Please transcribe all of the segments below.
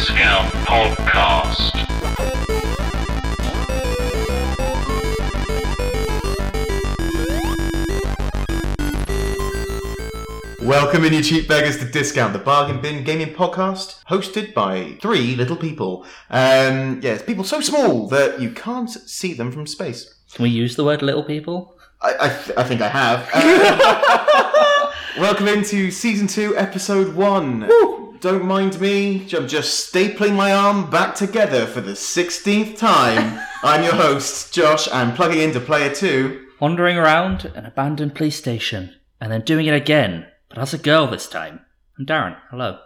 Discount Podcast. Welcome in, you cheap beggars, to Discount, the bargain bin gaming podcast, hosted by three little people. Um, yes, people so small that you can't see them from space. Can we use the word little people? I, I, th- I think I have. Um, welcome into season two, episode one. Don't mind me, I'm just stapling my arm back together for the 16th time. I'm your host, Josh, and plugging into player two. Wandering around an abandoned police station and then doing it again, but as a girl this time. I'm Darren, hello.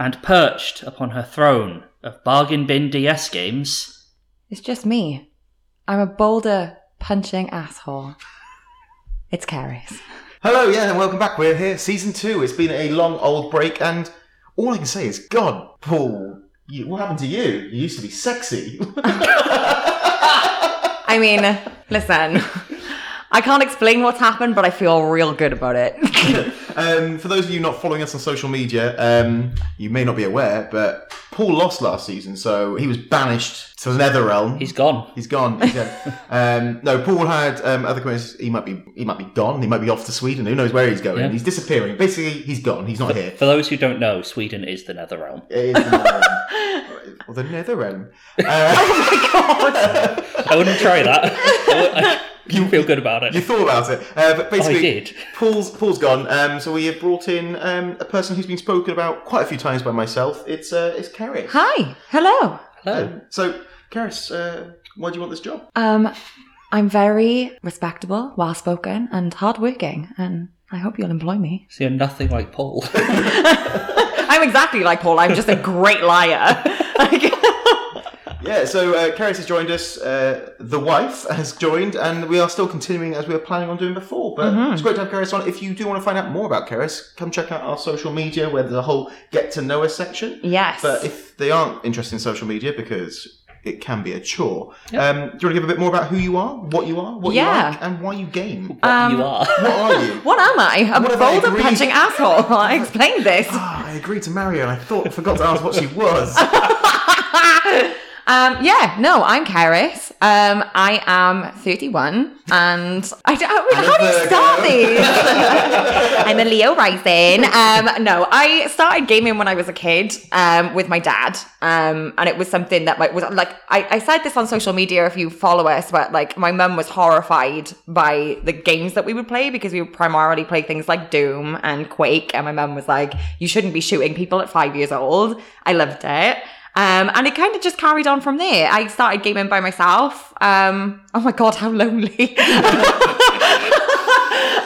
And perched upon her throne of bargain bin DS games, It's just me. I'm a boulder punching asshole. It's Caris. Hello, yeah, and welcome back. We're here, season two. It's been a long old break, and all I can say is, God, Paul, you, what happened to you? You used to be sexy. I mean, listen, I can't explain what's happened, but I feel real good about it. um, for those of you not following us on social media, um, you may not be aware, but Paul lost last season, so he was banished to the Netherrealm. he's gone. He's gone. He's gone. um, no, Paul had um, other commitments. He might be. He might be gone. He might be off to Sweden. Who knows where he's going? Yeah. He's disappearing. Basically, he's gone. He's not here. For those who don't know, Sweden is the nether realm. It is the Netherrealm. or the Netherrealm. Uh, I wouldn't try that. I would- I- you feel good about it. You thought about it, uh, but basically, did. Paul's Paul's gone. Um, so we have brought in um, a person who's been spoken about quite a few times by myself. It's uh, it's Karis. Hi, hello. Hello. So, Karis, uh, why do you want this job? Um, I'm very respectable, well spoken, and hardworking, and I hope you'll employ me. So you're nothing like Paul. I'm exactly like Paul. I'm just a great liar. Like- Yeah, so uh, Karis has joined us. Uh, the wife has joined, and we are still continuing as we were planning on doing before. But it's great to have Karis on. If you do want to find out more about Karis, come check out our social media where there's a whole get to know us section. yes. But if they aren't interested in social media because it can be a chore, um, do you want to give a bit more about who you are, what you are, what Yeah. you like, and why you game? What Um, you are. What are you? what am I? A What have I boulder punching asshole. I explained this. Ah, I agreed to marry her, and I thought forgot to ask what she was. Um, yeah, no, I'm Karis. Um, I am 31, and I don't. A how do you start these? I'm a Leo rising. Um, no, I started gaming when I was a kid um, with my dad, um, and it was something that like was like I, I said this on social media if you follow us, but like my mum was horrified by the games that we would play because we would primarily play things like Doom and Quake, and my mum was like, "You shouldn't be shooting people at five years old." I loved it. Um, and it kind of just carried on from there. I started gaming by myself. Um, oh my god, how lonely! um,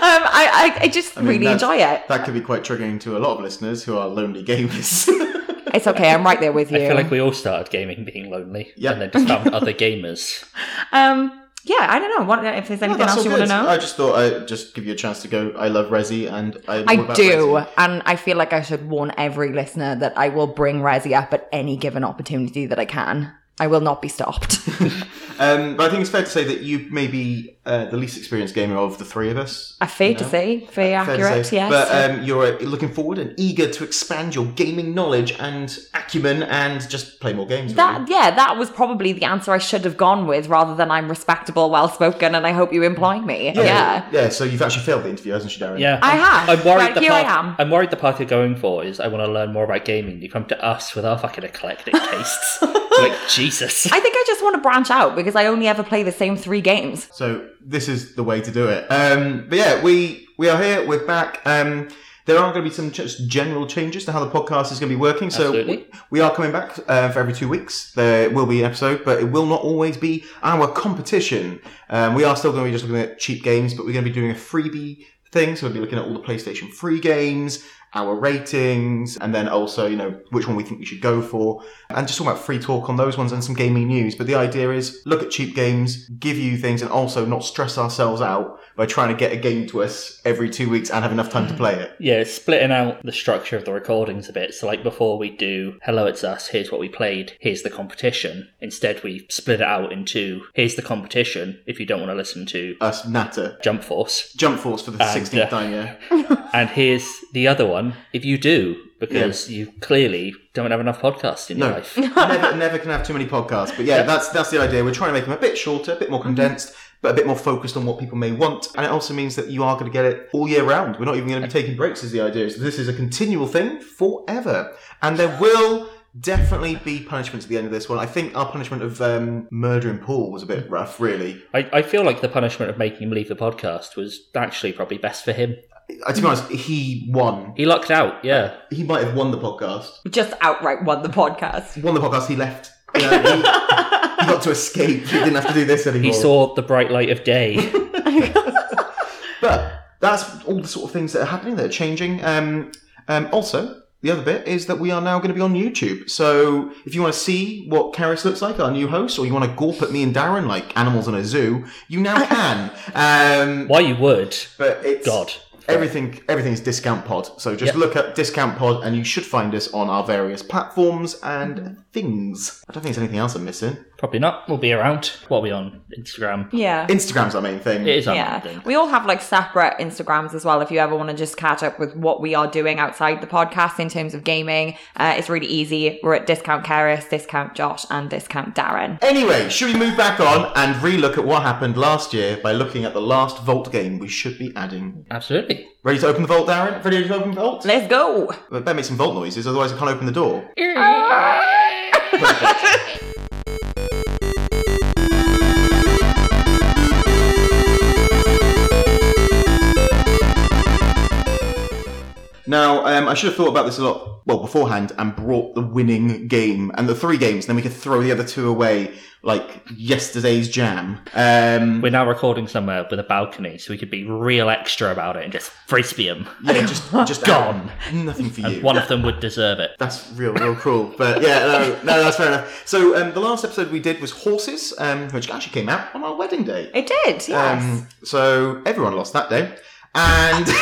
I, I, I just I mean, really enjoy it. That could be quite triggering to a lot of listeners who are lonely gamers. It's okay. I'm right there with you. I feel like we all started gaming being lonely. Yeah. And then just found other gamers. um, yeah, I don't know. What if there's anything that's else all you want to know? I just thought I'd just give you a chance to go. I love Resi, and I know I about do, Resi. and I feel like I should warn every listener that I will bring Resi up at any given opportunity that I can. I will not be stopped. Um, but I think it's fair to say that you may be uh, the least experienced gamer of the three of us. A fair you to say, very Fair to accurate, say. yes. But um, you're uh, looking forward and eager to expand your gaming knowledge and acumen and just play more games. That really. yeah, that was probably the answer I should have gone with, rather than I'm respectable, well spoken, and I hope you employ me. Yeah, yeah. So you've actually failed the interview, hasn't she, Darren? Yeah. I have. I'm worried Right, the here I path, am. I'm worried the path you're going for is I want to learn more about gaming. You come to us with our fucking eclectic tastes. like, Jesus. I think I just want to branch out because I only ever play the same three games. So this is the way to do it. Um, but yeah, we we are here. We're back. Um, there are going to be some just general changes to how the podcast is going to be working. So Absolutely. we, are coming back uh, for every two weeks. There will be an episode, but it will not always be our competition. Um, we are still going to be just looking at cheap games, but we're going to be doing a freebie thing. So we'll be looking at all the PlayStation free games, our ratings, and then also, you know, which one we think we should go for, and just talk about free talk on those ones and some gaming news. But the idea is look at cheap games, give you things, and also not stress ourselves out by trying to get a game to us every two weeks and have enough time to play it. Yeah, splitting out the structure of the recordings a bit. So, like before we do Hello, it's us, here's what we played, here's the competition. Instead, we split it out into here's the competition if you don't want to listen to Us, Natter. Jump Force, Jump Force for the And, 16th uh, time, yeah. and here's the other one if you do, because you clearly don't have enough podcasts in your life. never, never can have too many podcasts. But yeah, that's that's the idea. We're trying to make them a bit shorter, a bit more condensed, but a bit more focused on what people may want. And it also means that you are going to get it all year round. We're not even going to be taking breaks. Is the idea? So this is a continual thing forever, and there will. Definitely be punishments at the end of this one. I think our punishment of um, murdering Paul was a bit rough, really. I, I feel like the punishment of making him leave the podcast was actually probably best for him. Uh, to be honest, he won. He lucked out, yeah. He might have won the podcast. Just outright won the podcast. Won the podcast. He left. You know, he, he got to escape. He didn't have to do this anymore. He saw the bright light of day. But that's all the sort of things that are happening that are changing. Um, um, also, the other bit is that we are now going to be on YouTube. So if you want to see what Karis looks like, our new host, or you want to gawp at me and Darren like animals in a zoo, you now can. Um, Why you would? but it's God. Everything, everything's Discount Pod. So just Yep. look at Discount Pod, and you should find us on our various platforms and things. I don't think there's anything else I'm missing. Probably not. We'll be around. What are we on? Instagram. Yeah. Instagram's our main thing. It is our yeah, thing. we all have like separate Instagrams as well. If you ever want to just catch up with what we are doing outside the podcast in terms of gaming, uh, it's really easy. We're at Discount Karis, Discount Josh, and Discount Darren. Anyway, should we move back on and relook at what happened last year by looking at the last Vault game we should be adding? Absolutely. Ready to open the Vault, Darren? Ready to open the Vault? Let's go. Well, better make some Vault noises, otherwise I can't open the door perfect. Now, um, I should have thought about this a lot, well, beforehand, and brought the winning game and the three games, then we could throw the other two away like yesterday's jam. Um, We're now recording somewhere with a balcony, so we could be real extra about it and just frisbee them. yeah, just, just Gone. Nothing for you. And one of them would deserve it. That's real, real cruel. But yeah, no, no, that's fair enough. So um, the last episode we did was horses, um, which actually came out on our wedding day. It did, yes. Um, so everyone lost that day. And um,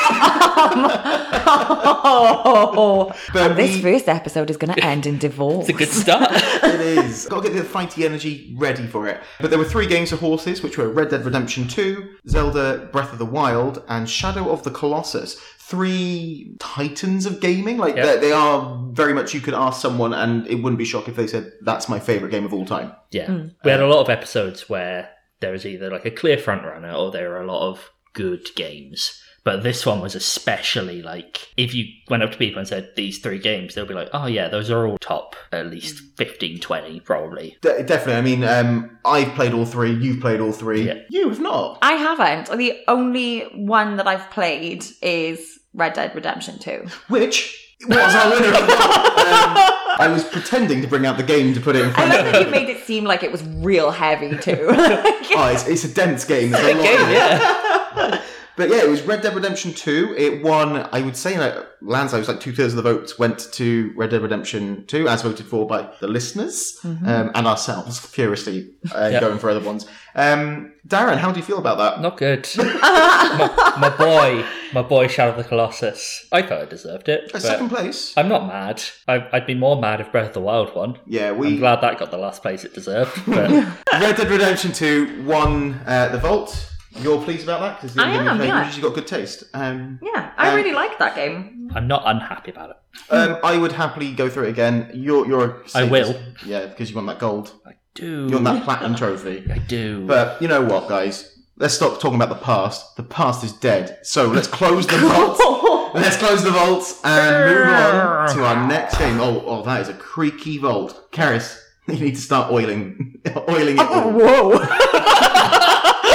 oh, but this we, first episode is going to end in divorce. It's a good start. it is got to get the fighty energy ready for it. But there were three games of horses, which were Red Dead Redemption Two, Zelda Breath of the Wild, and Shadow of the Colossus. Three titans of gaming. Like Yep. they, they are very much. You could ask someone, and it wouldn't be shocked if they said that's my favorite game of all time. Yeah. Mm. We had a uh, lot of episodes where there was either like a clear front runner or there were a lot of good games. But this one was especially like if you went up to people and said these three games, they'll be like, oh yeah, those are all top at least 15, 20 probably. De- definitely. I mean, um, I've played all three. You've played all three. Yeah. You have not. I haven't. The only one that I've played is Red Dead Redemption 2. Which was our winner. of the um, I was pretending to bring out the game to put it in I front love of that you. you made it seem like it was real heavy too. Oh, it's, it's a dense game. There's a lot it. yeah. But yeah, it was Red Dead Redemption 2. It won, I would say, like, landslide. It was like two thirds of the votes went to Red Dead Redemption 2, as voted for by the listeners um, and ourselves, furiously uh, Yeah. going for other ones. Um, Darren, how do you feel about that? Not good. my, my boy, my boy Shadow of the Colossus. I thought I deserved it. But second place. I'm not mad. I, I'd be more mad if Breath of the Wild won. Yeah, we. I'm glad that got the last place it deserved. But Red Dead Redemption 2 won uh, the vault. You're pleased about that? Because I am, yeah. You've got good taste. Um, yeah, I Um, really like that game. I'm not unhappy about it. um, I would happily go through it again. You're, you're a I will. Yeah, because you want that gold. I do. You want that platinum trophy. I do. But you know what, guys? Let's stop talking about the past. The past is dead. So let's close the vault. let's close the vault and move on to our next game. Oh, oh, that is a creaky vault. Karis, you need to start oiling, oiling it. all. Whoa.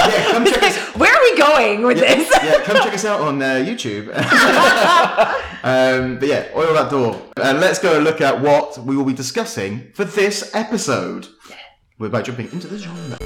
Yeah, come check us. Where are we going with Yeah, this? yeah, come check us out on uh, YouTube. um, but yeah, oil that door. And let's go and look at what we will be discussing for this episode. We're by jumping into the genre.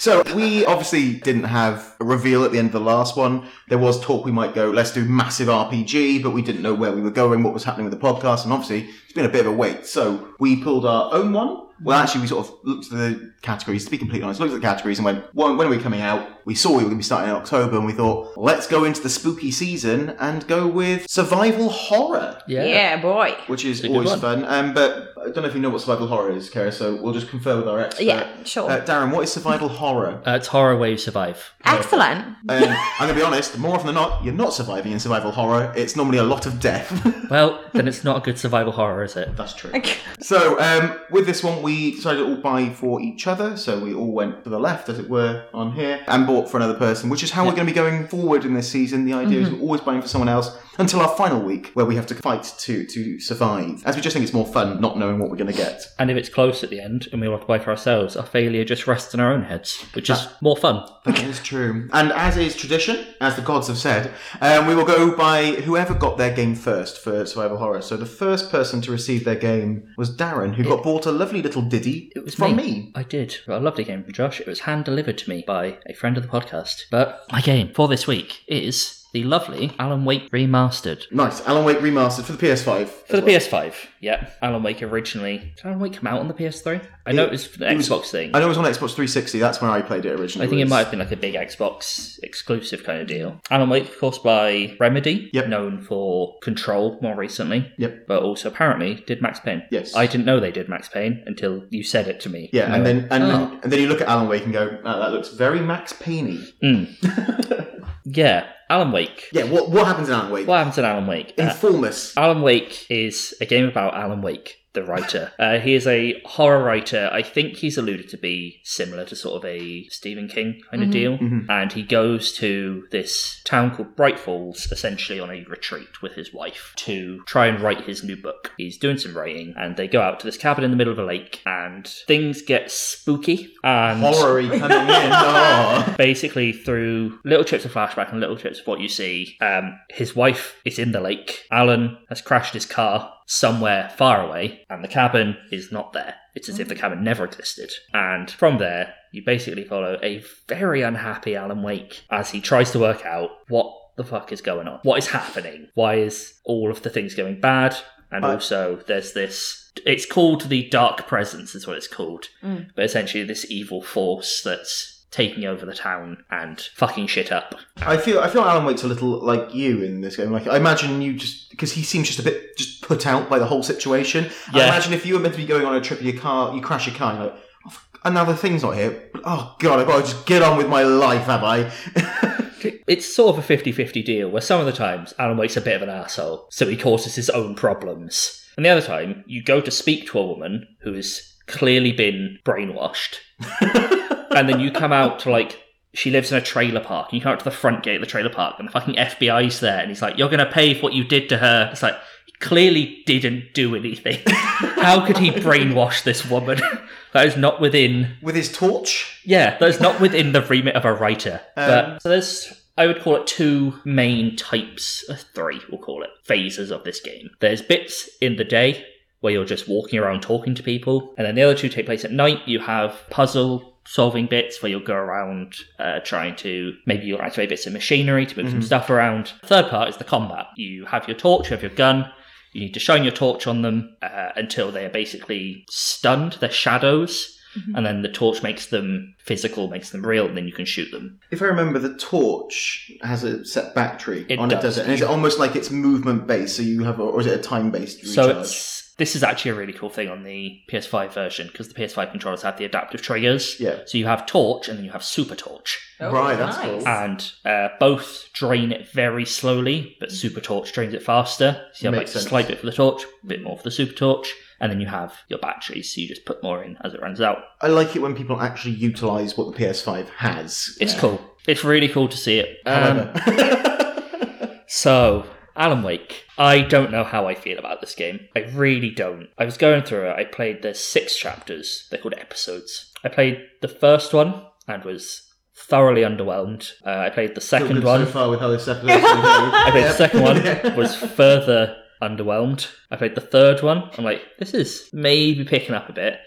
So we obviously didn't have a reveal at the end of the last one. There was talk we might go, let's do massive RPG, but we didn't know where we were going, what was happening with the podcast, and obviously it's been a bit of a wait. So we pulled our own one. Well, actually, we sort of looked at the categories, to be completely honest, looked at the categories and went, when, when are we coming out? We saw we were going to be starting in October, and we thought, let's go into the spooky season and go with survival horror yeah. Yeah, boy. which is It's a good always fun. Um, but I don't know if you know what survival horror is, Kara, so we'll just confer with our expert. Yeah, sure. Uh, Darren, what is survival horror? Uh, it's horror where you survive. Excellent. Um, I'm going to be honest, more often than not, you're not surviving in survival horror. It's normally a lot of death. Well, then it's not a good survival horror, is it? That's true. So, um, with this one, we decided to all buy for each other. So, we all went to the left, as it were, on here, and bought for another person, which is how we're going to be going forward in this season. The idea is we're always buying for someone else until our final week, where we have to fight to, to survive. As we just think it's more fun not knowing what we're going to get. And if it's close at the end and we all have to buy for ourselves, our failure just rests in our own heads, which is more fun. That is true. And as is tradition, as the gods have said, um, we will go by whoever got their game first for survival horror. So the first person to receive their game was Darren, who got bought a lovely little ditty It was from me. me. I did. Got a lovely game from Josh. It was hand delivered to me by a friend of the podcast. But my game for this week is the lovely Alan Wake remastered. Nice. Alan Wake remastered for the PS5. For the PS5, yeah. Alan Wake originally. Did Alan Wake come out on the PS3? I know it, was the it was- Xbox thing. I know it was on Xbox 360. That's when I played it originally. I think it was- might have been like a big Xbox exclusive kind of deal. Alan Wake, of course, by Remedy, Yep. known for Control more recently. Yep. But also apparently did Max Payne. Yes. I didn't know they did Max Payne until you said it to me. Yeah, and I then and, "Oh." then and then you look at Alan Wake and go, oh, that looks very Max Payne. Hmm. yeah, Alan Wake. Yeah, what what happens in Alan Wake? What happens in Alan Wake? Uh. Alan Wake is a game about Alan Wake, the writer. Uh, he is a horror writer. I think he's alluded to be similar to sort of a Stephen King kind of deal. And he goes to this town called Bright Falls, essentially on a retreat with his wife, to try and write his new book. He's doing some writing, and they go out to this cabin in the middle of a lake, and things get spooky. And Horror coming in. Oh. basically through little trips of flashback and little trips of what you see um, his wife is in the lake alan has crashed his car somewhere far away and the cabin is not there. It's as if the mm. cabin never existed. And from there you basically follow a very unhappy alan wake as he tries to work out what the fuck is going on. What is happening? Why is all of the things going bad? And I- also there's this it's called the dark presence is what it's called. Mm. But essentially this evil force that's taking over the town and fucking shit up. I feel I feel Alan Wake's a little like you in this game. Like I imagine you just because he seems just a bit just put out by the whole situation. I imagine if you were meant to be going on a trip in your car, you crash your car, and you're like, oh, and thing's not here. Oh god, I've got to just get on with my life, have I? It's sort of a 50 50 deal where some of the times Alan Wake's a bit of an asshole, so he causes his own problems. And the other time, you go to speak to a woman who has clearly been brainwashed, and then you come out to like. She lives in a trailer park. You come out to the front gate of the trailer park, and the fucking FBI's there, and he's like, "You're gonna pay for what you did to her." It's like he clearly didn't do anything. How could he brainwash this woman? that is not within with his torch. yeah, that's not within the remit of a writer. Um, but so there's, I would call it two main types, three, we'll call it, phases of this game. There's bits in the day where you're just walking around talking to people, and then the other two take place at night. You have puzzle solving bits where you'll go around uh, trying to maybe you'll activate bits of machinery to move some stuff around. Third part is the combat. You have your torch, you have your gun. You need to shine your torch on them uh, until they are basically stunned. They're shadows and then the torch makes them physical, makes them real, and then you can shoot them. If I remember, the torch has a set battery It on it, does. does it? And is it almost like it's movement based? So you have, a, or is it a time based recharge? So it's this is actually a really cool thing on the PS5 version because the PS5 controllers have the adaptive triggers. Yeah. So you have torch and then you have super torch, Right, that's cool. and uh, both drain it very slowly, but super torch drains it faster. So you have like Makes a sense. slight bit for the torch, a bit more for the super torch, and then you have your batteries. So you just put more in as it runs out. I like it when people actually utilize what the PS5 has. It's cool. It's really cool to see it. Um, So, Alan Wake. I don't know how I feel about this game. I really don't. I was going through it. I played the six chapters. They're called episodes. I played the first one and was thoroughly underwhelmed. Uh, I played the second one. so far with how this episode is I played the second one. Was further underwhelmed. I played the third one. I'm like, this is maybe picking up a bit.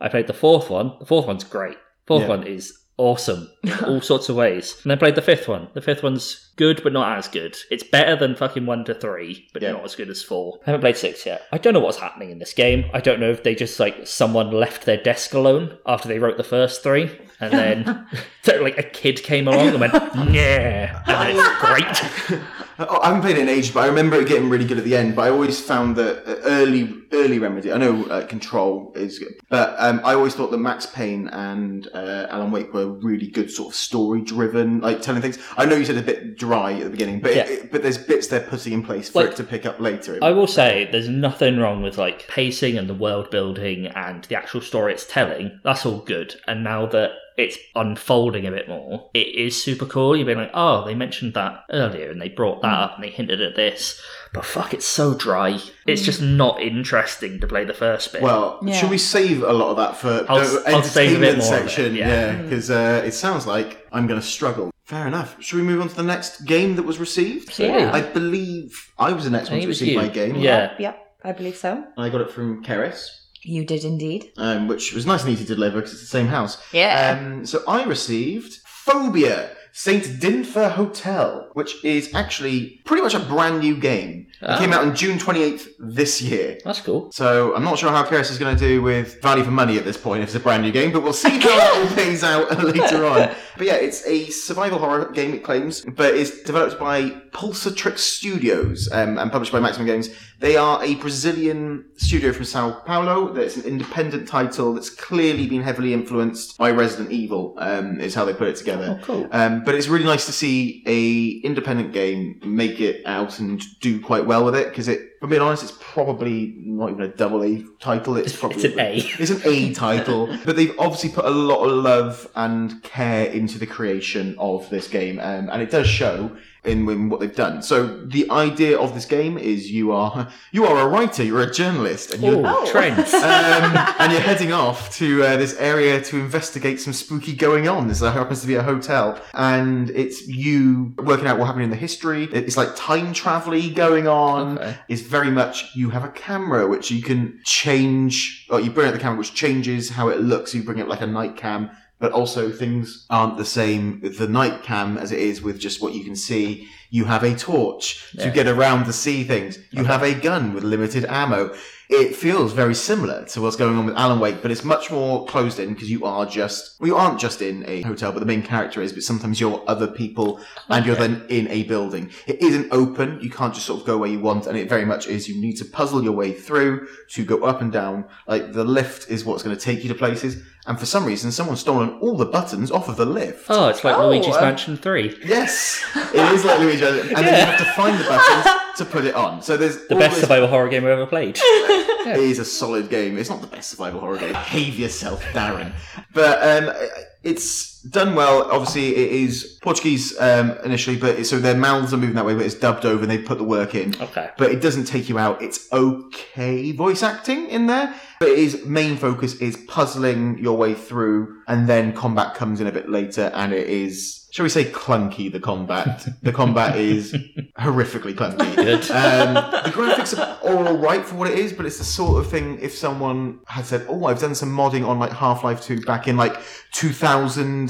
I played the fourth one. The fourth one's great. Fourth Yeah. one is awesome in all sorts of ways. And I played the fifth one. The fifth one's good, but not as good. It's better than fucking one to three, but Yeah. not as good as four. I haven't played six yet. I don't know what's happening in this game. I don't know if they just like someone left their desk alone after they wrote the first three, and then like a kid came along and went, yeah, and it's great. I I haven't played it in ages, but I remember it getting really good at the end. But I always found that uh, early, early Remedy. I know uh, Control is, good, but um, I always thought that Max Payne and uh, Alan Wake were really good, sort of story-driven, like telling things. I know you said a bit dry at the beginning, but Yeah. it, but there's bits they're putting in place for Like- it to pick up later. I will say there's nothing wrong with like pacing and the world building and the actual story it's telling. That's all good. And now that it's unfolding a bit more, it is super cool. You've been like, oh, they mentioned that earlier and they brought that hmm. up and they hinted at this. But fuck, it's so dry. It's hmm. just not interesting to play the first bit. Well, Yeah. should we save a lot of that for I'll- the I'll save a bit entertainment more of it, section? yeah. Yeah, hmm. because uh, it sounds like I'm going to struggle. Fair enough. Should we move on to the next game that was received? Yeah. I believe I was the next one to receive you. my game. Yeah. Yep, I believe so. I got it from Karis, You did indeed. um, which was nice and easy to deliver because it's the same house. Yeah. Um, so I received Phobia. St. Dinfna Hotel, which is actually pretty much a brand new game. It Ah. came out on June 28th this year. That's cool. So I'm not sure how Karis is going to do with value for money at this point if it's a brand new game, but we'll see how that all plays out later on. But yeah, it's a survival horror game, it claims, but it's developed by Pulsatrix Studios um, and published by Maximum Games. They are a Brazilian studio from Sao Paulo. That's an independent title that's clearly been heavily influenced by Resident Evil, um, is how they put it together. Oh, cool. Um, but it's really nice to see a independent game make it out and do quite well with it because it, for being honest, it's probably not even a double A title. It's probably It's an A. It's an A title, but they've obviously put a lot of love and care into the creation of this game, um, and it does show. In, in what they've done. So the idea of this game is you are you are a writer, you're a journalist, and you're Oh, trends. um, and you're heading off to uh, this area to investigate some spooky going on. This happens to be a hotel, and it's you working out what happened in the history. It's like time travel going on. Okay. It's very much you have a camera which you can change, or you bring out the camera which changes how it looks. You bring it like a night cam. But also, things aren't the same with the night cam as it is with just what you can see. You have a torch to get around to see things. You have a gun with limited ammo it feels very similar to what's going on with Alan Wake, but it's much more closed in because you are just, well, you aren't just in a hotel, but the main character is, but sometimes you're other people and you're then in a building. It isn't open, you can't just sort of go where you want, and it very much is you need to puzzle your way through to go up and down. Like the lift is what's going to take you to places, and for some reason, someone's stolen all the buttons off of the lift. Oh, it's like Oh. Luigi's um, Mansion 3. Yes, it is like Luigi, and then you have to find the buttons to put it on. So there's The best this- survival horror game I've ever played. it is a solid game. It's not the best survival horror game. Behave yourself, Darren. But um, it's done well. Obviously, it is Portuguese um, initially, but so their mouths are moving that way, but it's dubbed over and they put the work in. Okay. But it doesn't take you out. It's okay voice acting in there, but his main focus is puzzling your way through, and then combat comes in a bit later, and it is, shall we say, clunky. The combat, the combat is horrifically clunky. Um, the graphics are all right for what it is, but it's the sort of thing if someone had said, "Oh, I've done some modding on like Half Life Two back in like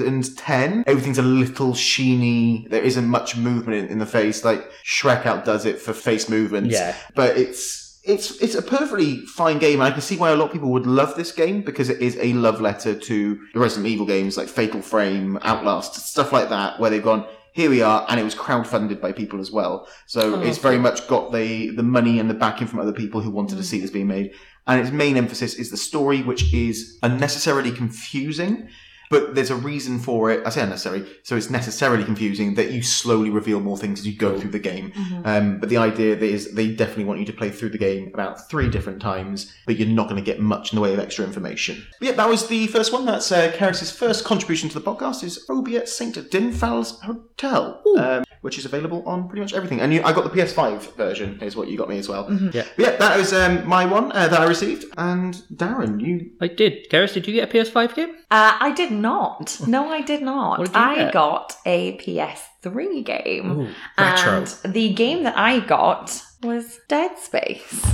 2010," everything's a little sheeny. There isn't much movement in, in the face. Like Shrek outdoes it for face movements. Yeah. but it's. It's it's a perfectly fine game, and I can see why a lot of people would love this game because it is a love letter to the Resident Evil games like Fatal Frame, Outlast, stuff like that, where they've gone, here we are, and it was crowdfunded by people as well. So Oh, it's very much got the the money and the backing from other people who wanted to mm. see this being made. And its main emphasis is the story, which is unnecessarily confusing. But there's a reason for it. I say unnecessary, so it's necessarily confusing that you slowly reveal more things as you go through the game. Um, but the idea is they definitely want you to play through the game about three different times, but you're not going to get much in the way of extra information. But yeah, that was the first one. That's uh, Karis's first contribution to the podcast is Phobia St. Dinfna's Hotel, um, which is available on pretty much everything. And you, I got the PS5 version, is what you got me as well. Yeah. But yeah, that was um, my one uh, that I received. And Darren, you I did. Karis, did you get a PS5 game? Uh, I did not. No, I did not. What did you I get? got a PS3 game. Ooh, retro. And the game that I got was Dead Space.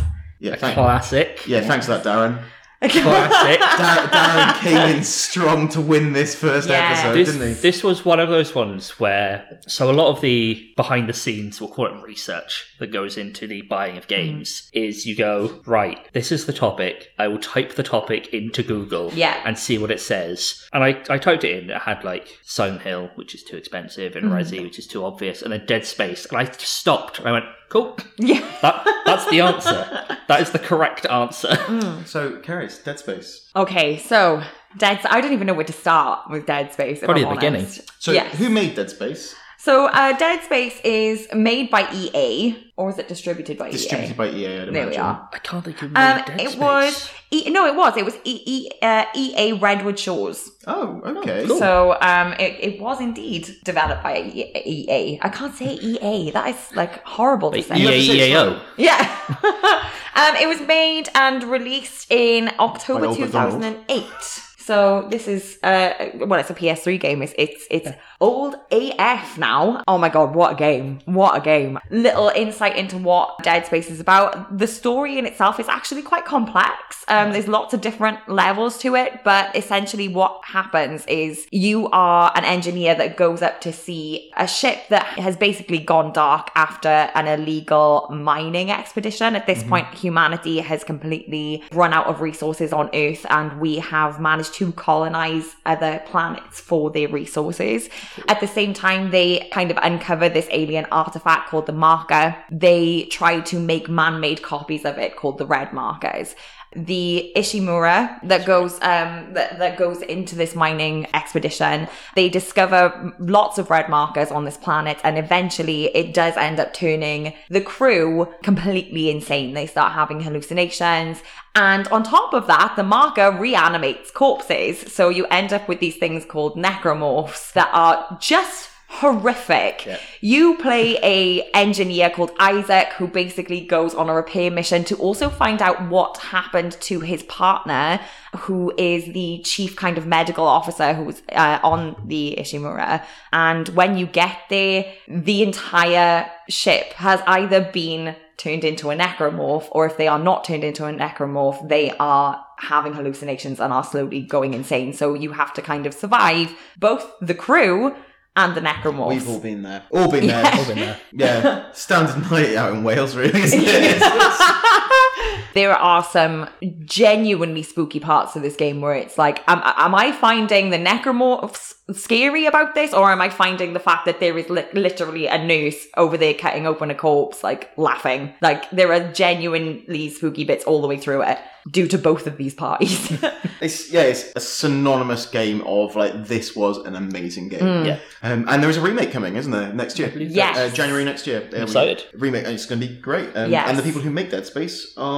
yeah, A thank, classic. yeah, thanks for that, Darren. Classic. Dar- Darren came in strong to win this first Yeah. episode, this, didn't he? this was one of those ones where so a lot of the behind the scenes we'll call it research that goes into the buying of games mm. is you go right this is the topic i will type the topic into google Yeah. and see what it says and i, I typed it in it had like silent hill which is too expensive and mm. resi which is too obvious and then dead space and i just stopped i went cool Yeah. that, that's the answer that is the correct answer mm. So, Karis's Dead Space. Okay, so Dead. I don't even know where to start with Dead Space. if Probably the beginning. So, Yes. who made Dead Space? So uh, Dead Space is made by EA, or is it distributed by EA? Distributed EA? by EA, I'd There we imagine. are. i can't think of Um, Dead it Space. was e- no, it was. It was e- e- uh, EA Redwood Shores. Oh, okay. cool. So um, it, it was indeed developed by E- EA. I can't say EA. That is like horrible to Like, say. You have to say it's EAEAO. Yeah. um, it was made and released in October By Old MacDonald. 2008. So this is uh well it's a PS3 game. It's it's it's old AF now. Oh my god, what a game. What a game. Little insight into what Dead Space is about. The story in itself is actually quite complex. Um there's lots of different levels to it, but essentially what happens is you are an engineer that goes up to see a ship that has basically gone dark after an illegal mining expedition. At this point, humanity has completely run out of resources on Earth, and we have managed to colonize other planets for their resources. At the same time, they kind of uncover this alien artifact called the Marker. They try to make man made copies of it called the Red Markers the Ishimura that goes um that, that goes into this mining expedition. They discover lots of red markers on this planet and eventually it does end up turning the crew completely insane. They start having hallucinations and on top of that the marker reanimates corpses. So you end up with these things called necromorphs that are just horrific. Yeah. You play a engineer called Isaac who basically goes on a repair mission to also find out what happened to his partner, who is the chief kind of medical officer who's uh, on the Ishimura. And when you get there, the entire ship has either been turned into a necromorph, or if they are not turned into a necromorph, they are having hallucinations and are slowly going insane. So you have to kind of survive both the crew and the necromorphs. We've all been there. All been Yeah. there. All been there. Yeah. Standard night out in Wales, really, isn't it? there are some genuinely spooky parts of this game where it's like, am, am I finding the necromorphs scary about this, or am I finding the fact that there is li- literally a nurse over there cutting open a corpse, like laughing? Like there are genuinely spooky bits all the way through it due to both of these parties. It's yeah, it's a synonymous game of like this was an amazing game. Mm. Yeah. Um, and there is a remake coming, isn't there? Next year, believe so. Yes. uh, January next year. Excited. Remake, and it's going to be great. Um, Yes. And the people who make Dead Space are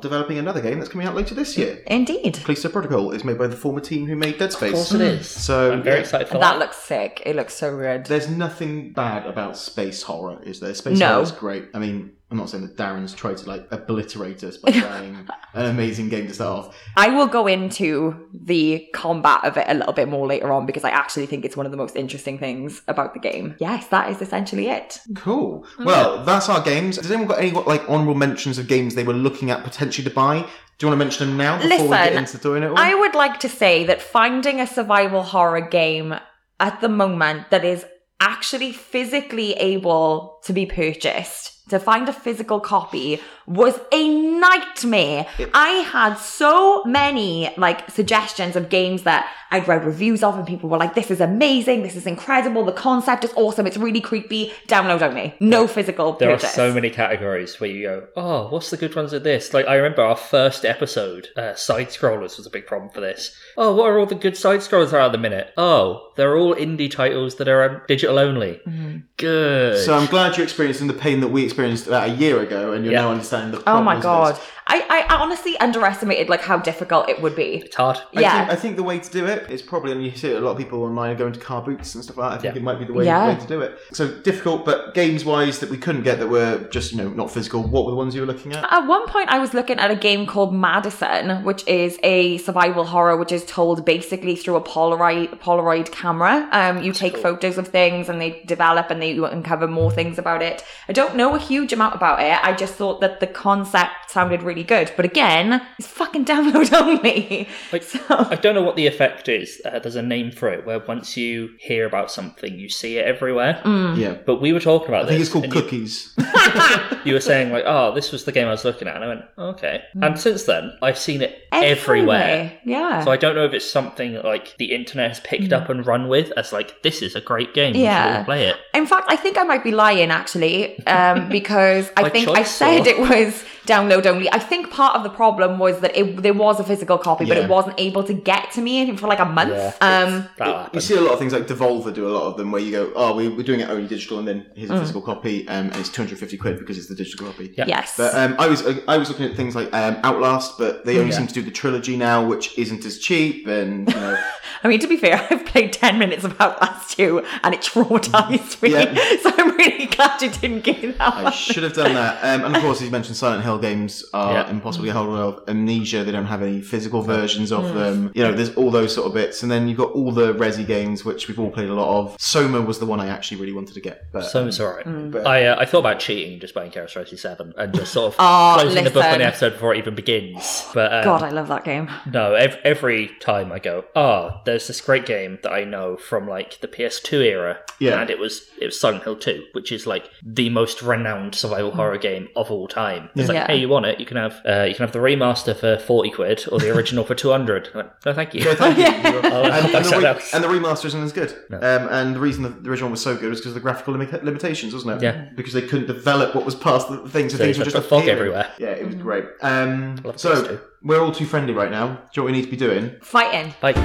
developing another game that's coming out later this year. Indeed. Callisto Protocol is made by the former team who made Dead Space. Of course Space. it is. Mm. So I'm very yeah. excited for That that. looks sick. It looks so good. There's nothing bad about space horror, is there? Space No. horror is great. I mean, I'm not saying that Darren's tried to like obliterate us by playing an amazing game to start off. I will go into the combat of it a little bit more later on because I actually think it's one of the most interesting things about the game. Yes, that is essentially it. Cool. Well, that's our games. Has anyone got any like honourable mentions of games they were looking at potentially to buy? Do you want to mention them now before we get into doing it all? I would like to say that finding a survival horror game at the moment that is actually physically able to be purchased. To find a physical copy was a nightmare. I had so many like suggestions of games that I'd read reviews of, and people were like, "This is amazing! This is incredible! The concept is awesome! It's really creepy." Download only, no physical There purchase. are so many categories where you go, oh, what's the good ones of this? Like, I remember our first episode, uh, side scrollers was a big problem for this. Oh, what are all the good side scrollers are at the minute? Oh, they're all indie titles that are um, digital only. Mm-hmm. Good. so I'm glad you're experiencing the pain that we experienced about a year ago, and you're Yeah. now understanding the. Oh my god. This. I, I honestly underestimated like how difficult it would be. it's hard. I Yeah. think, I think the way to do it is probably, and you see a lot of people online are going to car boots and stuff like that. I think Yeah. it might be the way, Yeah. way to do it. So difficult, but games wise that we couldn't get that were just you know not physical. What were the ones you were looking at? At one point, I was looking at a game called Madison, which is a survival horror, which is told basically through a Polaroid Polaroid camera. Um, you take photos of things, and they develop, and they uncover more things about it. I don't know a huge amount about it. I just thought that the concept sounded really really good. But again, it's fucking download only. Like, So I don't know what the effect is. Uh, there's a name for it where once you hear about something, you see it everywhere. Yeah. But we were talking about I think it's called and you- Cookies. You, were saying like, "Oh, this was the game I was looking at," and I went, "Okay." Mm. And since then, I've seen it everywhere. Yeah. So I don't know if it's something like the internet has picked up and run with as like this is a great game. Yeah. all play it. In fact, I think I might be lying actually, um, because I By think I said or- it was download only. I think part of the problem was that it, there was a physical copy, but it wasn't able to get to me for like a month. Yeah. Um, That'll You see a lot of things like Devolver do a lot of them where you go, oh, we, we're doing it only digital and then here's a Mm. physical copy um, and it's 250 quid because it's the digital copy. Yeah. yes. But um, I was I was looking at things like um, Outlast, but they only Yeah. seem to do the trilogy now, which isn't as cheap. And you know, I mean, to be fair, I've played 10 minutes of Outlast 2 and it traumatized me. Yeah. So I'm really glad you didn't give that I one. should have done that. Um, and of course, as you mentioned, Silent Hill games are Yeah. impossible to get hold of. Amnesia, they don't have any physical versions of them. You know, there's all those sort of bits, and then you've got all the Resi games, which we've all played a lot of. Soma was the one I actually really wanted to get, but So it's alright. Mm. but- I uh, I thought about cheating just buying Chaos Racing Seven and just sort of Oh, closing the book on the episode before it even begins. But um, God, I love that game. No, every, every time I go, oh, there's this great game that I know from like the PS2 era, Yeah. and it was it was Silent Hill 2, which is like the most renowned survival horror game of all time. It's like, Yeah. Hey, you want it? You can have uh, you can have the remaster for forty quid or the original for two hundred. No, thank you. No, thank you. And, and, the re- and the remaster isn't as good. Um, and the reason that the original was so good was because of the graphical limi- limitations, wasn't it? Yeah. Because they couldn't develop what was past the thing, so, So things were just just put fog everywhere. Yeah, it was great. Um, so we're all too friendly right now. Do you know what we need to be doing? Fighting. Like,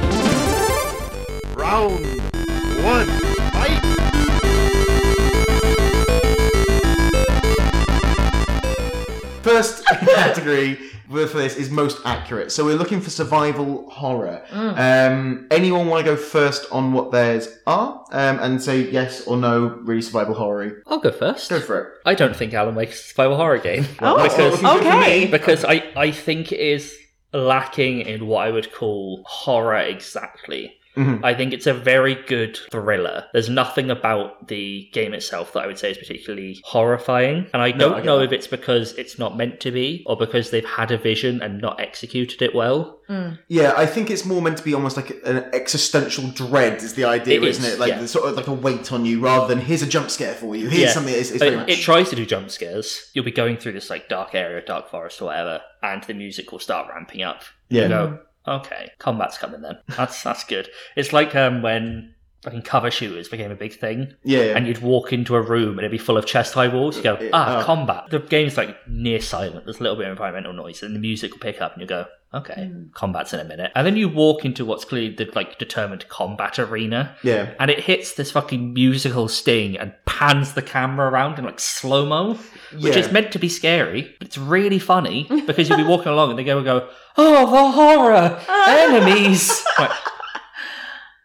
Round one. Fight. First category for this is most accurate. So we're looking for survival horror. Um, anyone want to go first on what theirs are um, and say yes or no? Really survival horror? I'll go first. Go for it. I don't think Alan Wake is a survival horror game. Oh, That's not looking good for okay. me. because I, I think it is lacking in what I would call horror exactly. Mhm. I think it's a very good thriller. There's nothing about the game itself that I would say is particularly horrifying. And I No, don't I know that. if it's because it's not meant to be or because they've had a vision and not executed it well. Yeah, I think it's more meant to be almost like an existential dread is the idea, It isn't is, it? Like yeah. sort of like a weight on you rather than here's a jump scare for you. Here's Yeah. something. It's, it's It, very much. it tries to do jump scares. You'll be going through this like dark area, dark forest or whatever, and the music will start ramping up. Yeah. You go, okay, combat's coming then. That's that's good. It's like um when fucking cover shooters became a big thing, yeah, yeah. and you'd walk into a room and it'd be full of chest high walls. You go, Yeah. ah, Oh. combat. The game's like near silent. There's a little bit of environmental noise, and the music will pick up, and you go, okay, combat's in a minute. And then you walk into what's clearly the like determined combat arena, yeah. and it hits this fucking musical sting and pans the camera around in like slow mo, which Yeah. is meant to be scary, but it's really funny because you'll be walking along and they go and go, oh, the horror, enemies. Like,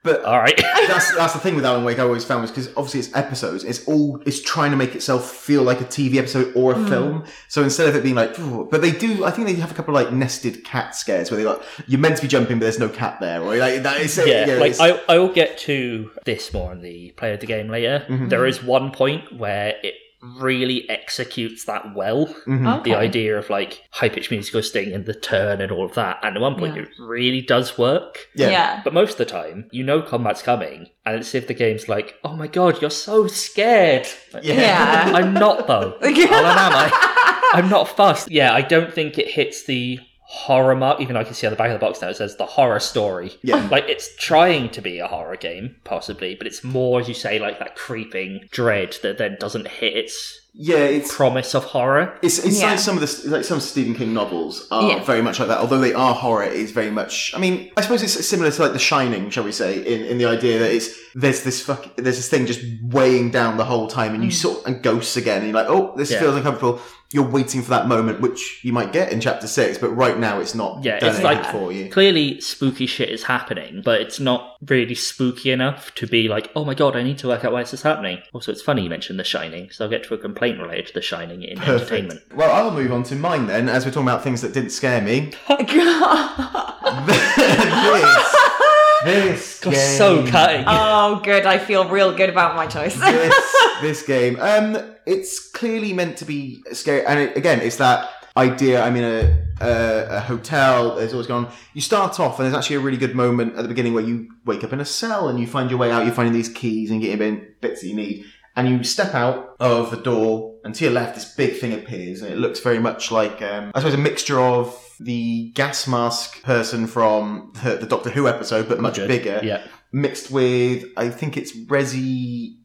But All right. that's that's the thing with Alan Wake. I always found was because obviously it's episodes. It's all it's trying to make itself feel like a TV episode or a Hmm. film. So instead of it being like, "Ooh," but they do. I think they have a couple of like nested cat scares where they like you're meant to be jumping, but there's no cat there, or like that is yeah, like I, I will get to this more in the play of the game later. Mhm. There is one point where it really executes that well. Mhm. The idea of like high pitched musical sting and the turn and all of that. And at one point, Yeah. it really does work. yeah. Yeah. But most of the time, you know combat's coming, and it's if the game's like, "Oh my god, you're so scared." Yeah. Yeah. I'm not though. Well, then am I? I'm not fussed. Yeah, I don't think it hits the horror mark. Even though I can see on the back of the box now it says the horror story. Yeah. like it's trying to be a horror game, possibly, but it's more, as you say, like that creeping dread that then doesn't hit its Yeah, it's promise of horror. It's, it's Yeah. like some of the like some Stephen King novels are Yeah. very much like that. Although they are horror, it is very much. I mean, I suppose it's similar to like The Shining, shall we say, in, in the idea that it's there's this fuck there's this thing just weighing down the whole time, and you mm. sort and ghosts again, and you're like, oh, this Yeah. feels uncomfortable. You're waiting for that moment, which you might get in chapter six, but right now it's not Yeah, it's like- for you. Clearly, spooky shit is happening, but it's not really spooky enough to be like, oh my god, I need to work out why this is happening. Also, it's funny you mentioned The Shining, so I'll get to a complaint related to The Shining in entertainment. Well, I'll move on to mine then, as we're talking about things that didn't scare me. this, this God, game. so cutting. oh, good. I feel real good about my choice. this this game. Um, it's clearly meant to be scary, and it, again, it's that idea. I'm in a, a, a hotel. There's always going on. You start off, and there's actually a really good moment at the beginning where you wake up in a cell and you find your way out. You're finding these keys and getting bits that you need. And you step out of the door, and to your left, this big thing appears, and it looks very much like, um, I suppose, a mixture of the gas mask person from the, the Doctor Who episode, but much Good. bigger Yeah. mixed with I think it's Resi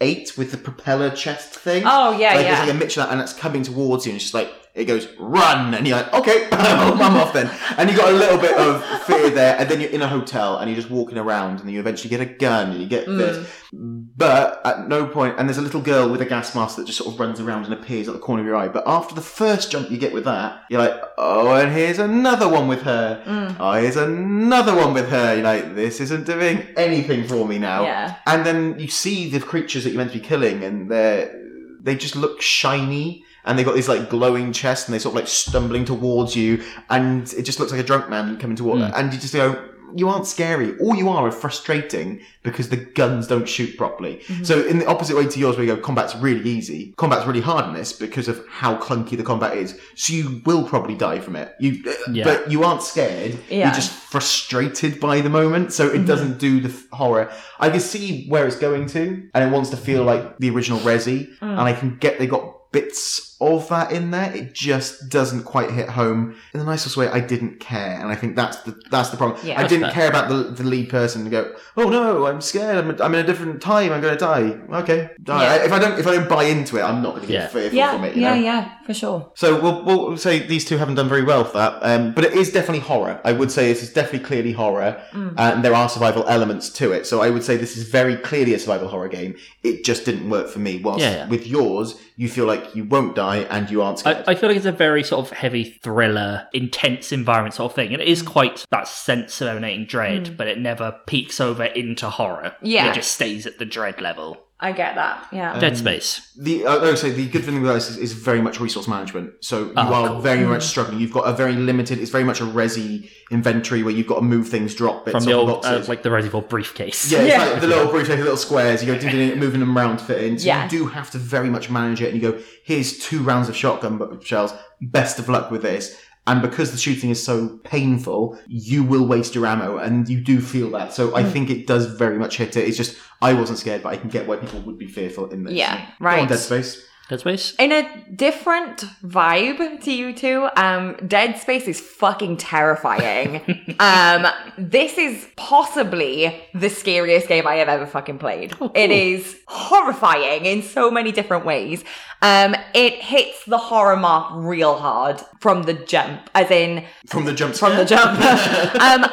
eight with the propeller chest thing. Oh, yeah, like, yeah. It's like a mixture of that, and it's coming towards you, and it's just like it goes run, and you're like, okay, I'm off then, and you got a little bit of fear there, and then you're in a hotel, and you're just walking around, and you eventually get a gun, and you get Mm. this, but at no point, and there's a little girl with a gas mask that just sort of runs around and appears at the corner of your eye. But after the first jump you get with that, you're like, oh, and here's another one with her. Mm. Oh, here's another one with her. You're like, this isn't doing anything for me now. Yeah. And then you see the creatures that you're meant to be killing, and they're they just look shiny. And they've got these like glowing chests, and they're sort of like stumbling towards you, and it just looks like a drunk man coming towards. Mm. And you just go, you aren't scary. All you are are frustrating because the guns don't shoot properly. Mm-hmm. So in the opposite way to yours, where you go, combat's really easy. Combat's really hard in this because of how clunky the combat is. So you will probably die from it. You, uh, Yeah. but you aren't scared. Yeah. You're just frustrated by the moment. So it doesn't do the f- horror. I can see where it's going to, and it wants to feel like the original Resi, and I can get they got bits of that in there. It just doesn't quite hit home in the nicest way. I didn't care, and I think that's the that's the problem. Yeah. I didn't fair. care about the, the lead person to go. Oh no, I'm scared. I'm, I'm in a different time. I'm going to die. Okay, die. Yeah. If I don't if I don't buy into it, I'm not going to get Yeah. fearful Yeah, from it. You yeah, know? yeah, for sure. So we'll, we'll say these two haven't done very well for that, um, but it is definitely horror. I would say this is definitely clearly horror, Mm. uh, and there are survival elements to it. So I would say this is very clearly a survival horror game. It just didn't work for me. Whilst Yeah, yeah. with yours, you feel like you won't die and you aren't scared. I, I feel like it's a very sort of heavy thriller, intense environment sort of thing. And it is Mm. quite that sense of emanating dread, but it never peaks over into horror. Yeah. It just stays at the dread level. I get that. Yeah. Dead Space. The uh, no, so the good thing about this is, is very much resource management. So you Oh, are cool. very much struggling. You've got a very limited. It's very much a resi inventory where you've got to move things, drop bits From the off old, uh, boxes. like the Resident Evil briefcase. Yeah, it's Yeah. like the little briefcase, the little squares. You go doing it, moving them around to fit in. So Yeah. you do have to very much manage it. And you go, here's two rounds of shotgun bu- shells. Best of luck with this. And because the shooting is so painful, you will waste your ammo, and you do feel that. So Mm. I think it does very much hit it. It's just I wasn't scared, but I can get why people would be fearful in this. Yeah, Go on, right. Dead Space. Dead Space? In a different vibe to you two, um, Dead Space is fucking terrifying. um, this is possibly the scariest game I have ever fucking played. It is horrifying in so many different ways. Um, it hits the horror mark real hard from the jump, as in From the jump from the jump. um,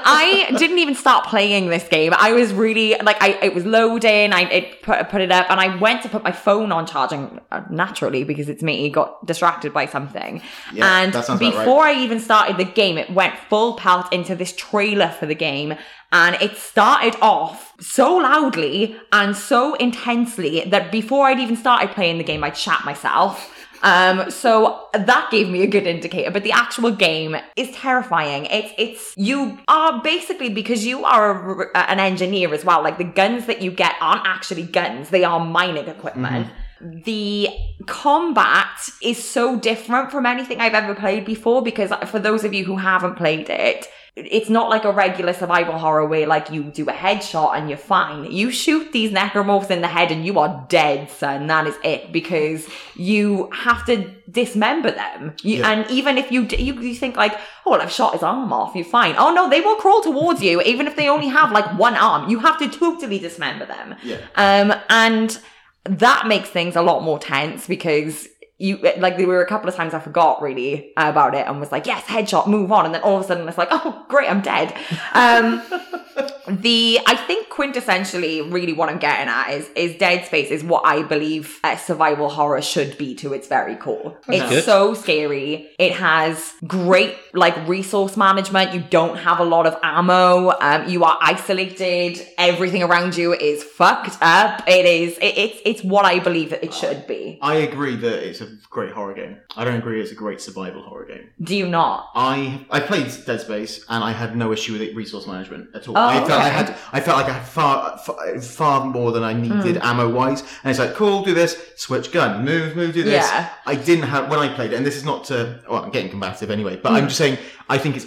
I didn't even start playing this game. I was really like, I it was loading. I it put put it up, and I went to put my phone on charging uh, naturally because it's me. Got distracted by something, Yeah, and sounds right. before I even started the game, it went full pelt into this trailer for the game. And it started off so loudly and so intensely that before I'd even started playing the game, I'd shat myself. Um, so that gave me a good indicator, but the actual game is terrifying. It's, it's, you are basically, because you are a, an engineer as well, like the guns that you get aren't actually guns, they are mining equipment. The combat is so different from anything I've ever played before because for those of you who haven't played it, it's not like a regular survival horror where like you do a headshot and you're fine. You shoot these necromorphs in the head and you are dead, son. That is it because you have to dismember them. You, Yeah. And even if you, you you think like, oh, well, I've shot his arm off, you're fine. Oh no, they will crawl towards you even if they only have like one arm. You have to totally dismember them. Yeah. Um, and that makes things a lot more tense because you like there were a couple of times I forgot really about it and was like, yes, headshot, move on, and then all of a sudden it's like, oh great, I'm dead. Um, the I think quintessentially really what I'm getting at is is Dead Space is what I believe uh, survival horror should be to its very core. it's good. so scary. It has great like resource management. You don't have a lot of ammo. Um, you are isolated. Everything around you is fucked up. It is. It, it's it's what I believe that it should be. I agree that it's a a great horror game. I don't agree it's a great survival horror game. Do you not? I I played Dead Space and I had no issue with it resource management at all. Oh, I felt I had I felt like I had far far, far more than I needed Hmm. ammo wise. And it's like, cool, do this, switch gun, move, move, do this. Yeah. I didn't have when I played it, and this is not to well, I'm getting combative anyway, but Hmm. I'm just saying I think it's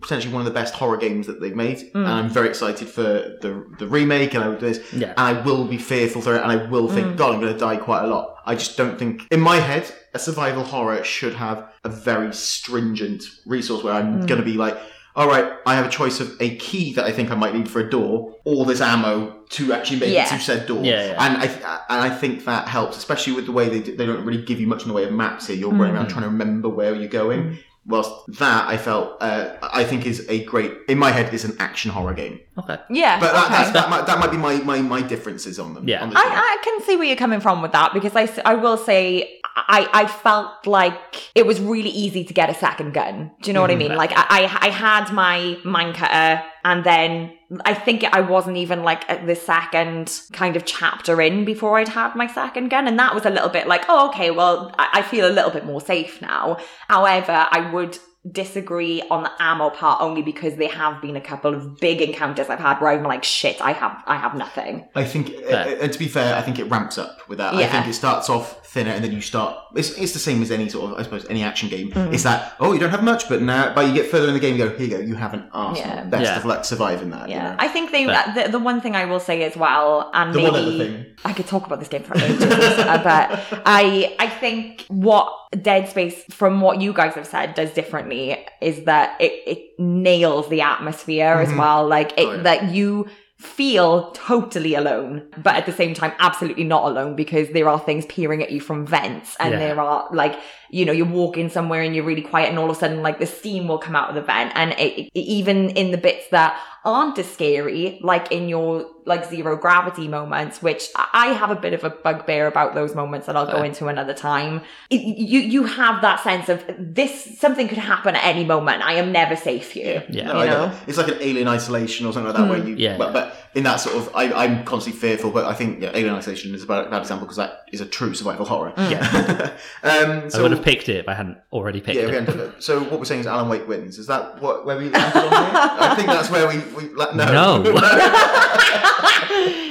potentially one of the best horror games that they've made, Hmm. and I'm very excited for the the remake. And I will do this, Yeah. and I will be fearful for it, and I will think, Mm. God, I'm going to die quite a lot. I just don't think, in my head, a survival horror should have a very stringent resource where I'm Mm. going to be like, all right, I have a choice of a key that I think I might need for a door, or this ammo to actually make Yeah. it to said door. Yeah, yeah. And I and I think that helps, especially with the way they d- they don't really give you much in the way of maps here. You're running around Mm. trying to remember where you're going. Whilst that, I felt, uh, I think is a great, in my head, is an action horror game. Okay. Yeah. But that, okay. that's, that, might, that might be my, my, my differences on them. Yeah. on this one. I, I can see where you're coming from with that because I, I will say I, I felt like it was really easy to get a second gun. Do you know what I Mhm. mean? Like I, I I had my mine cutter and then I think I wasn't even like at the second kind of chapter in before I'd had my second gun. And that was a little bit like, oh, okay, well, I, I feel a little bit more safe now. However, I would disagree on the ammo part only because there have been a couple of big encounters I've had where I'm like, shit, I have I have nothing. I think, Fair. uh, and to be fair, I think it ramps up with that. I think it starts off thinner, and then you start. It's, it's the same as any sort of, I suppose, any action game. Mm. It's that oh, you don't have much, but now, but you get further in the game, you go, here you go, you have an arsenal. Yeah. Best Yeah. of luck surviving that. you Yeah, know? I think they. Fair. The, the one thing I will say as well, and The maybe one other thing. I could talk about this game for ages, uh, but I I think what Dead Space, from what you guys have said, does differently is that it it nails the atmosphere as Mhm. well. Like it Oh, yeah. that you feel totally alone, but at the same time, absolutely not alone because there are things peering at you from vents, and Yeah. there are like you know you're walking somewhere and you're really quiet, and all of a sudden like the steam will come out of the vent, and it, it- even in the bits that aren't as scary, like in your like zero gravity moments, which I I have a bit of a bugbear about those moments that I'll go into another time. It, you you have that sense of this something could happen at any moment. I am never safe here. Yeah. No, You know? It's like an alien isolation or something like that, where you. Yeah, But, but in that sort of, I, I'm constantly fearful. But I think yeah, alien isolation is a bad, bad example because that is a true survival horror. Yeah. um, I so would have picked it if I hadn't already picked yeah, it. ended up, so what we're saying is Alan Wake wins. Is that what where we landed on here? I think that's where we, we la- no. No.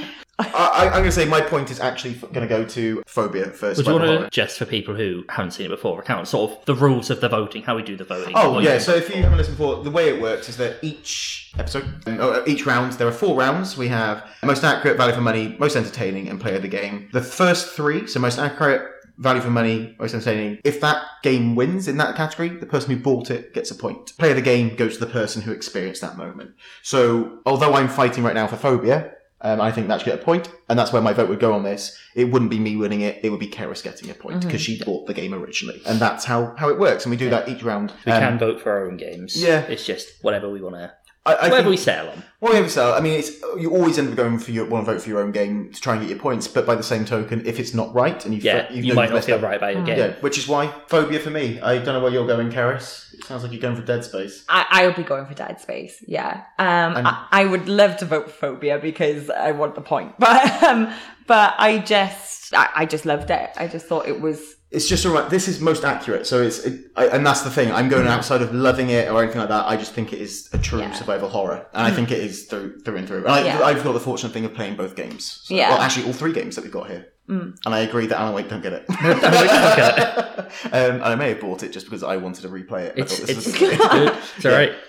I, I'm going to say my point is actually going to go to Fobia first. Would you want to, just for people who haven't seen it before, recount sort of the rules of the voting, how we do the voting? Oh yeah, so if you haven't listened before, the way it works is that each episode, um, each round, there are four rounds. We have most accurate, value for money, most entertaining, and player of the game. The first three, so most accurate, value for money, most entertaining. If that game wins in that category, the person who bought it gets a point. Player of the game goes to the person who experienced that moment. So although I'm fighting right now for Fobia. Um, I think that should get a point, and that's where my vote would go on this. It wouldn't be me winning it; it would be Karis getting a point because she bought the game originally, and that's how, how it works. And we do that each round. we Um, can vote for our own games. yeah. It's just whatever we want to, I, I whatever think, we settle on. well, yeah, so I mean, it's you always end up going for your want to vote for your own game to try and get your points. But by the same token, if it's not right and you Yeah, you've you know might you've not feel up- right about your game. Yeah, which is why Fobia for me. I don't know where you're going, Karis. It sounds like you're going for Dead Space. I, I would be going for Dead Space. Yeah. Um, I, I would love to vote for Fobia because I want the point, but um, but I just I, I just loved it. I just thought it was It's just alright. This is most accurate, so it's it, I, and that's the thing. I'm going outside of loving it or anything like that. I just think it is a true Yeah. survival horror, and I think it is through through and through. And I, Yeah. I've got the fortunate thing of playing both games. So- Yeah. Well, actually, all three games that we've got here. Mm. And I agree that Alan Wake don't get it. Okay. um, and I may have bought it just because I wanted to replay it. I It's, thought this it's was good. It's all right.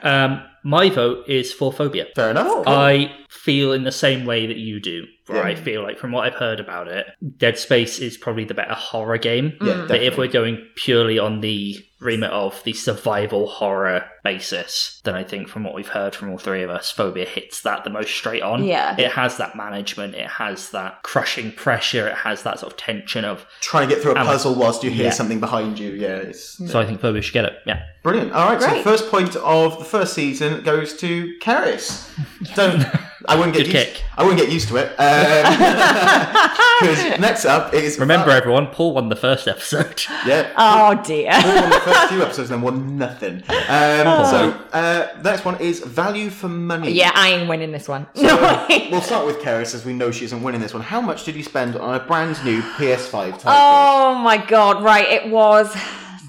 Um, my vote is for Fobia. fair enough. I feel in the same way that you do, where Yeah. I feel like from what I've heard about it, Dead Space is probably the better horror game. yeah. But if we're going purely on the remit of the survival horror basis, then I think from what we've heard from all three of us, Fobia hits that the most straight on. Yeah. It has that management, it has that crushing pressure, it has that sort of tension of. trying to get through a Um, puzzle whilst you hear yeah. something behind you, yeah, it's So I think Fobia should get it. Yeah. brilliant. All right, so Great. first point of the first season goes to Karis. Don't I wouldn't get Good used. kick. I wouldn't get used to it. Because next up is Remember, everyone, Paul won the first episode. Yeah. Oh dear. Paul won the first few episodes and then won nothing. Um, so uh, next one is value for money. Yeah, I ain't winning this one. So, we'll start with Karis as we know she isn't winning this one. How much did you spend on a brand new PS5 title? Oh my god! Right, it was.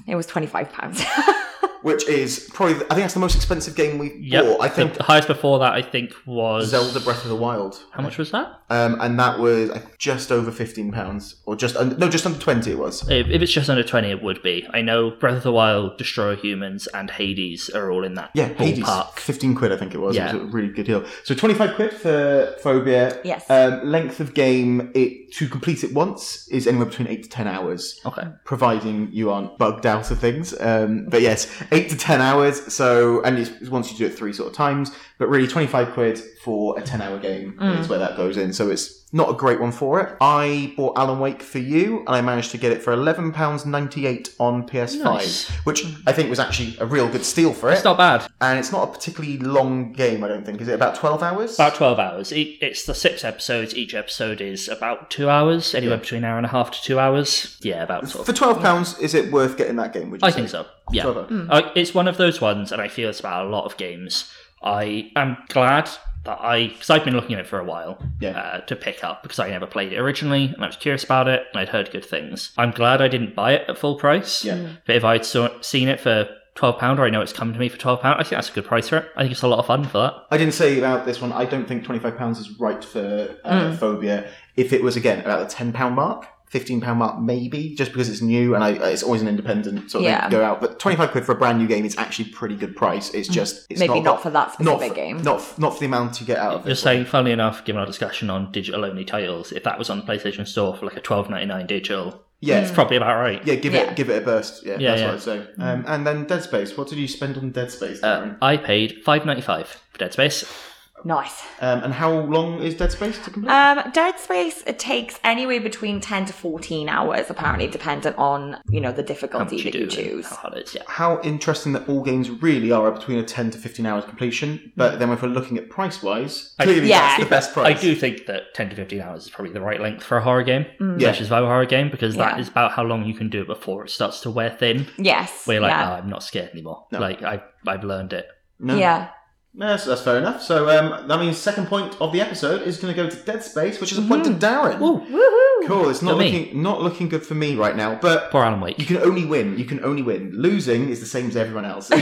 It was twenty five pounds. Which is probably, I think that's the most expensive game we've Yep. bought. I think the highest before that, I think, was Zelda Breath of the Wild. How much was that? Um, and that was just over fifteen pounds, or just under, no, just under twenty. It was. If, if it's just under twenty, it would be. I know Breath of the Wild, Destroy Humans, and Hades are all in that Yeah, Hades, ballpark. fifteen quid, I think it was. Yeah. It was a really good deal. So twenty-five quid for Fobia. Yes. Um, length of game, it to complete it once is anywhere between eight to ten hours. Okay. providing you aren't bugged out of things. Um, but yes, eight to ten hours. So, and it's, once you do it three sort of times, but really twenty five quid for a ten hour game mm. is where that goes in. So it's not a great one for it. I bought Alan Wake for you, and I managed to get it for eleven pounds ninety eight on PS5, Nice. which I think was actually a real good steal for it. It's not bad. and it's not a particularly long game. I don't think. Is it about twelve hours? About 12 hours. It's the six episodes. Each episode is about two hours, anywhere between an hour and a half to two hours. Yeah, about sort for twelve pounds, is it worth getting that game? Would you I say? think so. Yeah. 12. Uh, it's one of those ones, and I feel it's about a lot of games. I am glad that I, because I've been looking at it for a while, Yeah. uh, to pick up because I never played it originally, and I was curious about it, and I'd heard good things. I'm glad I didn't buy it at full price. Yeah. But if I'd saw, seen it for twelve pound, or I know it's come to me for twelve pound, I think that's a good price for it. I think it's a lot of fun for that. I didn't say about this one. I don't think twenty five pounds is right for uh, Fobia. If it was again about the ten pound mark, fifteen pound mark, maybe just because it's new and I, it's always an independent sort of Yeah. thing go out. But twenty five quid for a brand new game is actually pretty good price. It's just it's Maybe not, not for that not specific for, game. Not f- not for the amount you get out of You're it. Just saying, funnily enough, given our discussion on digital only titles, if that was on the PlayStation Store for like a twelve ninety nine digital, yeah. it's probably about right. Yeah, give Yeah. it give it a burst. Yeah, Yeah, that's yeah. what I'd say. Um, and then Dead Space. What did you spend on Dead Space, Uh, I paid five ninety five for Dead Space. Nice. um, and how long is Dead Space to complete? Um, Dead Space it takes anywhere between ten to fourteen hours, apparently, dependent on you know the difficulty you that you choose. how hard it is. Yeah. how interesting that all games really are between a 10 to 15 hours completion. But then if we're looking at price wise, I- clearly Yeah. that's the best price. I do think that 10 to 15 hours is probably the right length for a horror game, Mm. Yeah. especially a survival horror game, because that Yeah. is about how long you can do it before it starts to wear thin. Yes. Where you're like, yeah. oh, I'm not scared anymore. No. Like, I, I've learned it. No. yeah. No, that's, that's fair enough. So um, that means second point of the episode is going to go to Dead Space, which is a point to Darren. Woohoo! Cool. It's not me. looking not looking good for me right now, but Poor Alan you Wake. can only win. You can only win. Losing is the same as everyone else. um,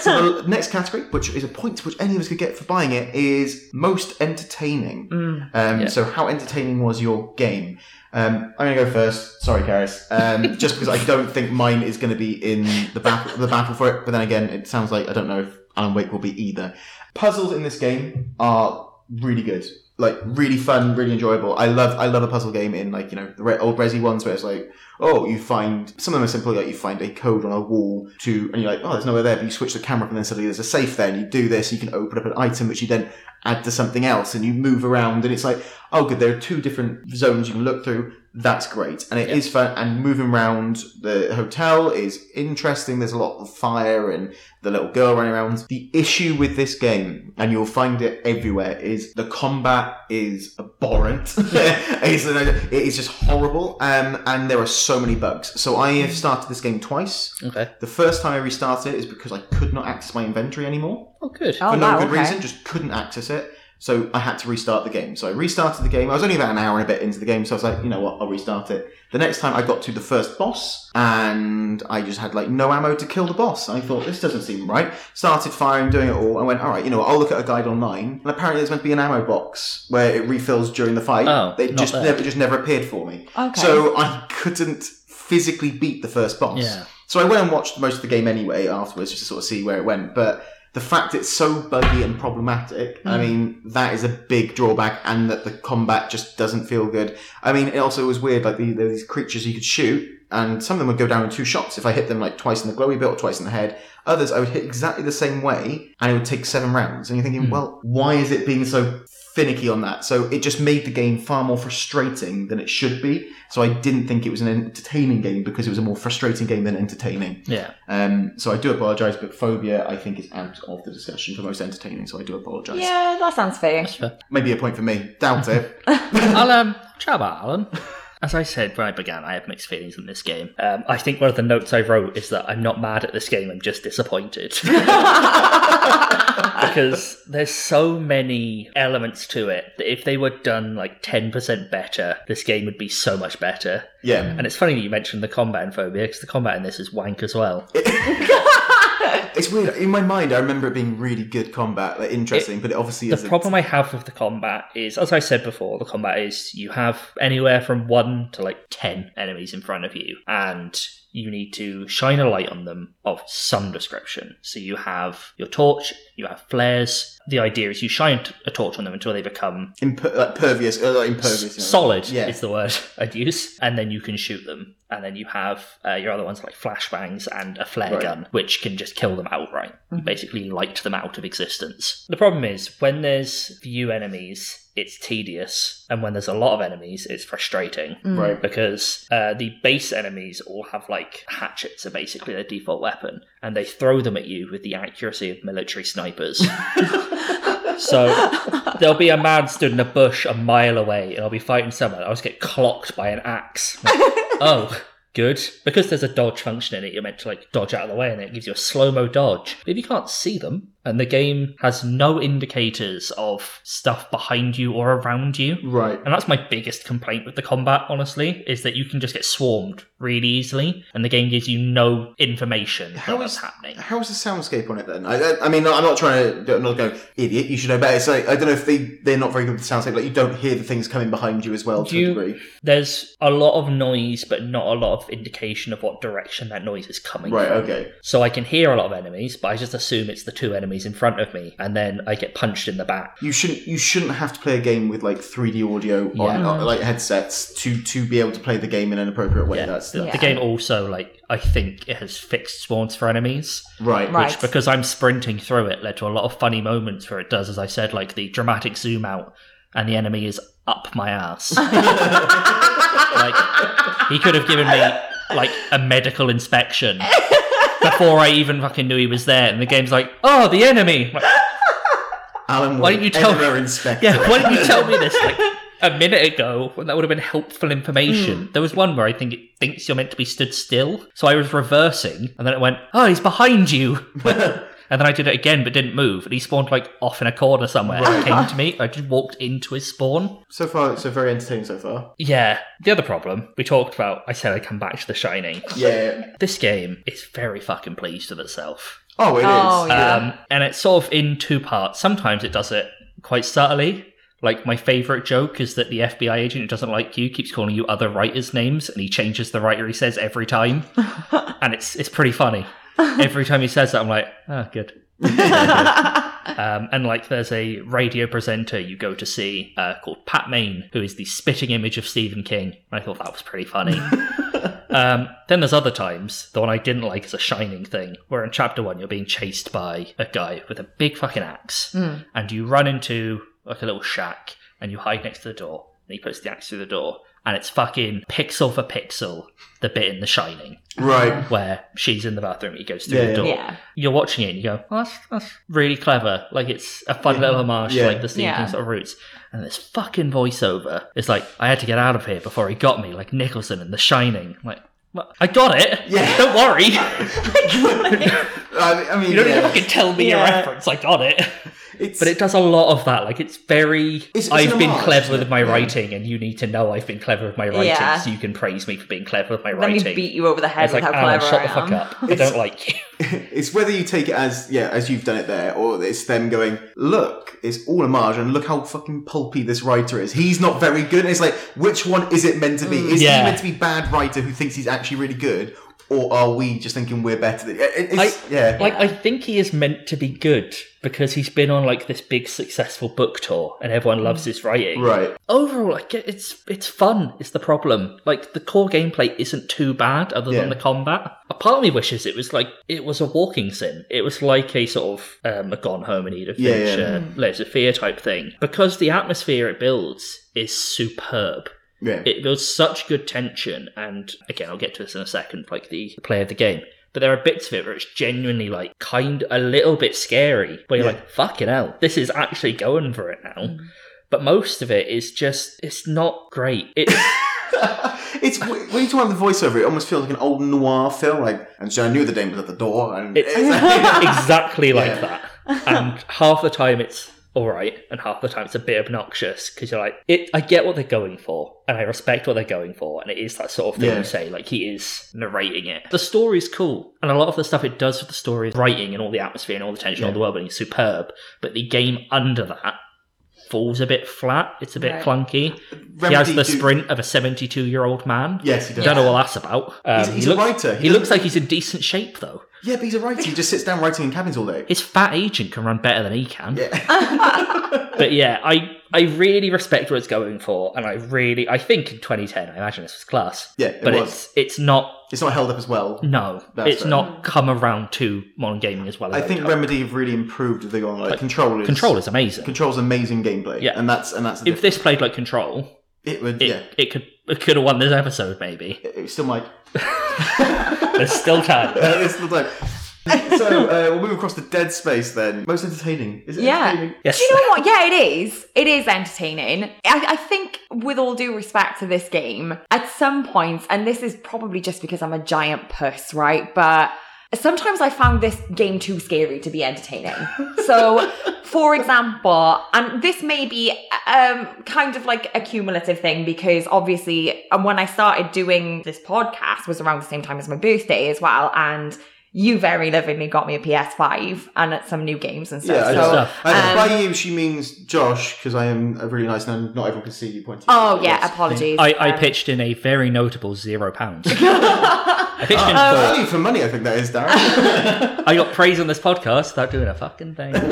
so the next category, which is a point which any of us could get for buying it, is most entertaining. Um, Yeah. So how entertaining was your game? Um, I'm going to go first. Sorry, Karis. Um, just because I don't think mine is going to be in the battle, the battle for it. But then again, it sounds like I don't know if Alan Wake will be either. Puzzles in this game are really good. Like really fun, really enjoyable. I love, I love a puzzle game in like you know the old Resi ones where it's like, oh, you find some of them are simple, like you find a code on a wall to, and you're like, oh, there's nowhere there, but you switch the camera, and then suddenly there's a safe there, and you do this, you can open up an item which you then add to something else, and you move around, and it's like, oh, good, there are two different zones you can look through. That's great, and it is fun. And moving around the hotel is interesting. There's a lot of fire and the little girl running around. The issue with this game, and you'll find it everywhere, is the combat is abhorrent. it's, it is just horrible, um, and there are so many bugs. So I have started this game twice. Okay. The first time I restarted it is because I could not access my inventory anymore Oh, good. Oh, for no wow, good okay. reason, just couldn't access it. So I had to restart the game. So I restarted the game. I was only about an hour and a bit into the game, so I was like, you know what, I'll restart it. The next time I got to the first boss, and I just had like no ammo to kill the boss. I thought this doesn't seem right. Started firing, doing it all. I went, all right, you know, what, I'll look at a guide online. And apparently, there's meant to be an ammo box where it refills during the fight. Oh, they not just there. never, just never appeared for me. Okay. So I couldn't physically beat the first boss. Yeah. So I went and watched most of the game anyway afterwards, just to sort of see where it went. But the fact it's so buggy and problematic, I mm. mean, that is a big drawback, and that the combat just doesn't feel good. I mean, it also was weird. Like the, there were these creatures you could shoot, and some of them would go down in two shots. If I hit them like twice in the glowy bit or twice in the head, others I would hit exactly the same way, and it would take seven rounds. And you're thinking, mm. well, why is it being so finicky on that. So it just made the game far more frustrating than it should be. So I didn't think it was an entertaining game because it was a more frustrating game than entertaining. Yeah. Um, so I do apologise, but Fobia I think is out of the discussion for most entertaining. So I do apologise. Yeah, that sounds fair. That's fair. Maybe a point for me. Doubt it. I'll um chat about Alan. As I said when I began, I have mixed feelings on this game. Um, I think one of the notes I wrote is that I'm not mad at this game, I'm just disappointed. because there's so many elements to it that if they were done like 10% better, this game would be so much better. yeah. And it's funny that you mentioned the combat in Fobia, because the combat in this is wank as well. It's weird. In my mind, I remember it being really good combat, like interesting, but it obviously The isn't. problem I have with the combat is, as I said before, the combat is you have anywhere from one to like 10 enemies in front of you, and you need to shine a light on them of some description. So you have your torch, you have flares. The idea is you shine a torch on them until they become Imper- like pervious, uh, like impervious. solid Yeah. is the word I'd use, and then you can shoot them. And then you have uh, your other ones like flashbangs and a flare Right. gun, which can just kill them outright. You basically light them out of existence. The problem is when there's few enemies, it's tedious, and when there's a lot of enemies, it's frustrating Right. because uh, the base enemies all have like hatchets are basically their default weapon, and they throw them at you with the accuracy of military snipers. so there'll be a man stood in a bush a mile away, and I'll be fighting someone. I'll just get clocked by an axe. Like, oh. Good. Because there's a dodge function in it, you're meant to like dodge out of the way and it gives you a slow mo dodge. But if you can't see them, and the game has no indicators of stuff behind you or around you, Right. and that's my biggest complaint with the combat, honestly, is that you can just get swarmed really easily, and the game gives you no information How what's happening. How's the soundscape on it then? I, I, I mean, I'm not trying to I'm not go idiot. You should know better. It's like I don't know if they they're not very good with the soundscape. Like you don't hear the things coming behind you as well to you- a degree. There's a lot of noise, but not a lot of indication of what direction that noise is coming from. Right. from. Okay. So I can hear a lot of enemies, but I just assume it's the two enemies in front of me, and then I get punched in the back. You shouldn't you shouldn't have to play a game with like 3D audio on Yeah. uh, like headsets to to be able to play the game in an appropriate way. Yeah, That's the, that's the game also like I think it has fixed spawns for enemies. right. Right. which because I'm sprinting through it led to a lot of funny moments where it does, as I said, like the dramatic zoom out and the enemy is up my ass. like he could have given me like a medical inspection before I even fucking knew he was there, and the game's like, oh, the enemy. Like, Alan, Why didn't you tell- editor inspector. yeah, why didn't you tell me this like a minute ago when that would have been helpful information? Hmm. There was one where I think it thinks you're meant to be stood still, so I was reversing, and then it went, oh, he's behind you. And then I did it again, but didn't move. And he spawned like off in a corner somewhere. and came to me. I just walked into his spawn. So far, so very entertaining so far. Yeah. The other problem we talked about. I said I'd come back to The Shining. Yeah. This game is very fucking pleased with itself. Oh, it is. Oh, yeah. Um, and it's sort of in two parts. Sometimes it does it quite subtly. Like my favorite joke is that the FBI agent who doesn't like you keeps calling you other writers' names, and he changes the writer he says every time, and it's it's pretty funny. Every time he says that, I'm like, oh, good. um, and like, there's a radio presenter you go to see uh, called Pat Maine, who is the spitting image of Stephen King. I thought that was pretty funny. Um, then there's other times. The one I didn't like is a shining thing, where in chapter one you're being chased by a guy with a big fucking axe, and you run into like a little shack, and you hide next to the door. And he puts the axe through the door, and it's fucking pixel for pixel the bit in The Shining Right. Um, where she's in the bathroom. He goes through Yeah, the yeah. door. Yeah. You're watching it, and you go, oh, "That's that's really clever." Like it's a fun Yeah. little homage Yeah. to like the Stephen Yeah. Sort of roots. And this fucking voiceover is like, "I had to get out of here before he got me," like Nicholson in The Shining. Like, well, I got it. Yeah. Don't worry. I, I mean, You don't yeah. even fucking tell me a Yeah. reference. I got it. It's, But it does a lot of that. Like it's very. it's I've been homage, clever with my Yeah. writing, and you need to know I've been clever with my writing, Yeah. so you can praise me for being clever with my Let me writing. beat you over the head it's with like, how Alan, clever shut I the fuck am. up. I don't like you. it's whether you take it as yeah, as you've done it there, or it's them going, look, it's all homage, and look how fucking pulpy this writer is. He's not very good. And it's like, which one is it meant to be? Mm. Is Yeah. he meant to be bad writer who thinks he's actually really good, or are we just thinking we're better? Than, it's, I- yeah, Like, I think he is meant to be good because he's been on like this big successful book tour and everyone loves his writing. right. Overall, like it's it's fun. Is the problem? Like the core gameplay isn't too bad, other Yeah. than the combat. A part of me wishes it was like it was a walking sim. It was like a sort of um, a Gone Home and Edith Yeah, Finch, yeah. uh, Layers of Fear type thing, because the atmosphere it builds is superb. Yeah, It builds such good tension, and again, I'll get to this in a second, like the play of the game. But there are bits of it where it's genuinely like kind a little bit scary, where you're Yeah. like, "Fucking hell, this is actually going for it now." Mm. But most of it is just, it's not great. It's it's when you talk about the voiceover, it almost feels like an old noir film. Like, and so I knew the dame was at the door, and It's exactly like that. And half the time it's all right, and half the time it's a bit obnoxious because you're like, it. I get what they're going for, and I respect what they're going for, and it is that sort of thing Yeah. you say. Like he is narrating it. The story's cool, and a lot of the stuff it does with the story, is writing and all the atmosphere and all the tension, all the world building is superb. But the game under that falls a bit flat. It's a bit Right. clunky. he has the do- sprint of a 72 year old man. Yes, he does. Don't know what that's about. Um, He's- he's he a looks, writer. He He, looks like he's in decent shape though. Yeah, but he's a writer. He just sits down writing in cabins all day. His fat agent can run better than he can. Yeah. But yeah, I I really respect what it's going for, and I really I think in 2010, I imagine this was class. Yeah, it but was. it's it's not. it's not held up as well. No, That's it's fair. not come around to modern gaming as well. As I think. Remedy have really improved the on. Like, control is Control is amazing. control's amazing gameplay. Yeah. and that's and that's if this played like Control, it would it, yeah it could it could have won this episode. Maybe it, it still might. there's still time. It's still time. so uh, we'll move across to Dead Space then. Most entertaining. Is it Yeah. entertaining? Yes. Do you know what? Yeah, it is. It is entertaining. I, I think, with all due respect to this game, at some points, and this is probably just because I'm a giant puss, right? But sometimes I found this game too scary to be entertaining. so, for example, and this may be um, kind of like a cumulative thing because obviously, and when I started doing this podcast was around the same time as my birthday as well, and. You very lovingly got me a PS5 and some new games and stuff. Yeah, I so, know. stuff. And um, by you, she means Josh, because I am a really nice man. Not everyone can see you pointing. Oh yeah, apologies. I, I Um, pitched in a very notable zero pounds. I pitched in value for money, I think that is, Darren. I got praise on this podcast without doing a fucking thing.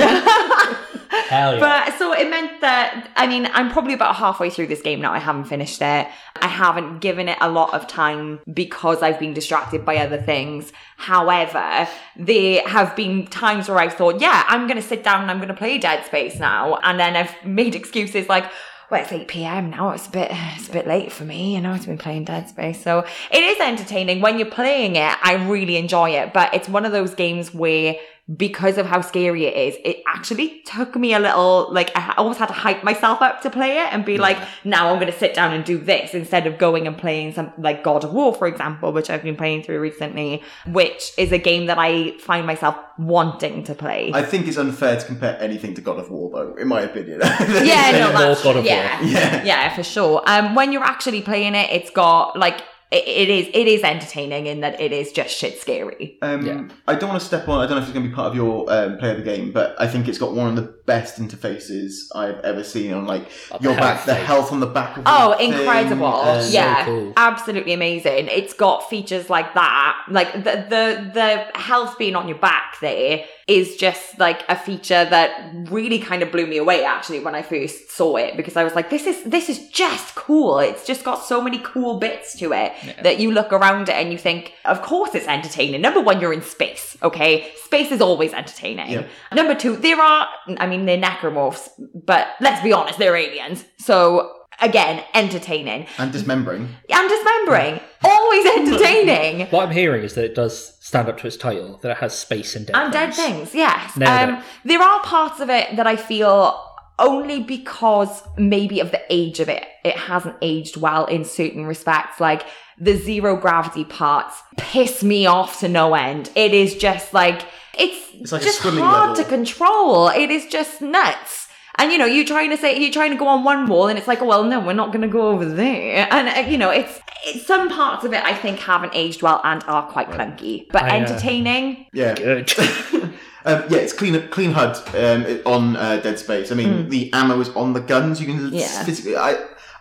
Hell yeah. But so it meant that I mean I'm probably about halfway through this game now. I haven't finished it. I haven't given it a lot of time because I've been distracted by other things. However, there have been times where I've thought, yeah, I'm going to sit down and I'm going to play Dead Space now, and then I've made excuses like. Well, it's 8 p.m. now. It's a bit, it's a bit late for me. You know, I've been playing Dead Space, so it is entertaining when you're playing it. I really enjoy it, but it's one of those games where because of how scary it is, it actually took me a little, like, I almost had to hype myself up to play it and be like, now I'm going to sit down and do this instead of going and playing something like God of War, for example, which I've been playing through recently, which is a game that I find myself wanting to play. I think it's unfair to compare anything to God of War, though, in my opinion. yeah, no, that's God of War. yeah, Yeah. yeah, for sure. Um, when you're actually playing it, it's got like it, it is it is entertaining in that it is just shit scary. Um, Yeah. I don't want to step on. I don't know if it's going to be part of your um, play of the game, but I think it's got one of the best interfaces I've ever seen on like Oh, your back, health the health on the back. Of the Oh, thing, incredible! um, yeah, cool. absolutely amazing. It's got features like that, like the the the health being on your back there is just like a feature that really kind of blew me away actually when I first saw it because I was like, this is this is just cool. It's just got so many cool bits to it that you look around it and you think, of course it's entertaining. Number one, you're in space. Okay, space is always entertaining. Yeah. Number two, there are, I mean, they're necromorphs, but let's be honest, they're aliens. So again, entertaining and dismembering. and dismembering, always entertaining. What I'm hearing is that it does stand up to its title, that it has space and dead and dead things. things, yes. Um, there are parts of it that I feel only because maybe of the age of it, it hasn't aged well in certain respects. Like the zero gravity parts piss me off to no end. It is just like it's, It's like a just hard level. to control. It is just nuts. And you know, you're trying to say you're trying to go on one wall, and it's like, oh, well, no, we're not going to go over there. And uh, you know, it's, it's some parts of it I think haven't aged well and are quite clunky, but I, uh, entertaining. Yeah. Um, yeah, it's clean, clean HUD um, on uh, Dead Space. I mean, the ammo is on the guns. You can. Yeah. physically. I,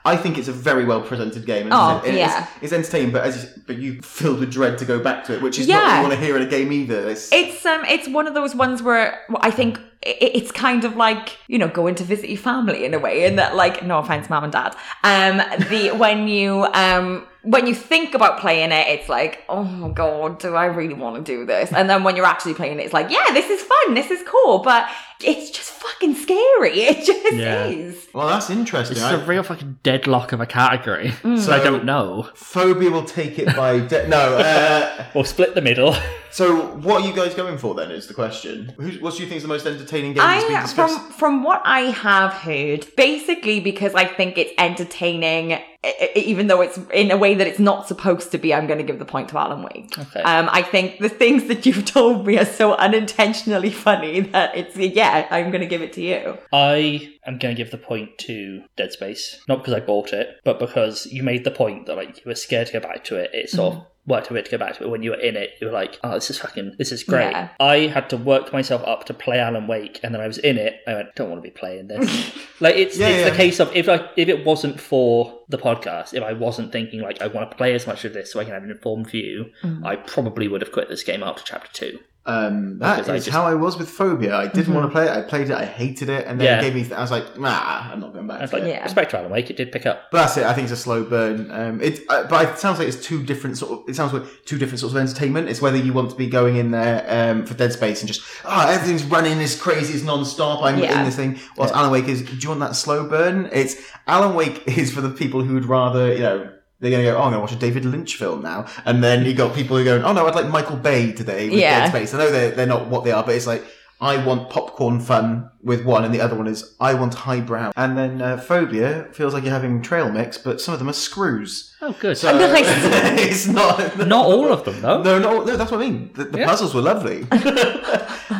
I think it's a very well presented game. And Oh, it's, and yeah. it's, it's entertaining, but as you, but you filled with dread to go back to it, which is not what Yeah. you want to hear in a game either. It's, It's um, it's one of those ones where I think it's kind of like you know going to visit your family in a way, in that like no offense, mom and dad. Um, the when you um when you think about playing it, it's like oh my god, do I really want to do this? And then when you're actually playing it, it's like yeah, this is fun, this is cool, but it's just fucking scary. It just Yeah. is. well, that's interesting. It's I- a real fucking deadlock of a category. Mm. So I don't know. Fobia will take it by de- no. Uh, Or split the middle. so, what are you guys going for then? Is the question. Who's, what do you think is the most entertaining game that's been I discussed? from from what I have heard, basically because I think it's entertaining, even though it's in a way that it's not supposed to be. I'm going to give the point to Alan Wake. Okay. Um, I think the things that you've told me are so unintentionally funny that it's yeah. I'm going to give it to you. I am going to give the point to Dead Space, not because I bought it, but because you made the point that like you were scared to go back to it. It sort of mm-hmm. worked a bit to go back to it. When you were in it, you were like, "Oh, this is fucking, this is great." Yeah. I had to work myself up to play Alan Wake, and then I was in it. I went, "Don't want to be playing this." like it's Yeah, it's yeah. the case of if I if it wasn't for the podcast, if I wasn't thinking like I want to play as much of this so I can have an informed view, mm-hmm. I probably would have quit this game after chapter two. Um, that Because I just- how I was with Fobia. I didn't Mm-hmm. want to play it. I played it. I hated it, and then Yeah. it gave me. I was like, nah, I'm not going back I was to like. Yeah. respect Alan Wake, it did pick up. But that's it. I think it's a slow burn. Um, it, uh, but it sounds like it's two different sort of. It sounds like two different sorts of entertainment. It's whether you want to be going in there um, for Dead Space and just ah everything's running as crazy as non-stop. I'm Yeah. in this thing. Whilst Alan Wake is, do you want that slow burn? It's Alan Wake is for the people who would rather you know. They're gonna go. Oh, I'm gonna watch a David Lynch film now, and then you got people who are going. Oh no, I'd like Michael Bay today with Yeah. Dead Space. I know they're they're not what they are, but it's like I want popcorn fun with one, and the other one is I want highbrow. And then uh, Fobia feels like you're having trail mix, but some of them are screws. Oh, good. So Nice. it's not Not all of them, though. No, no, no. That's what I mean. The, the Yeah. puzzles were lovely.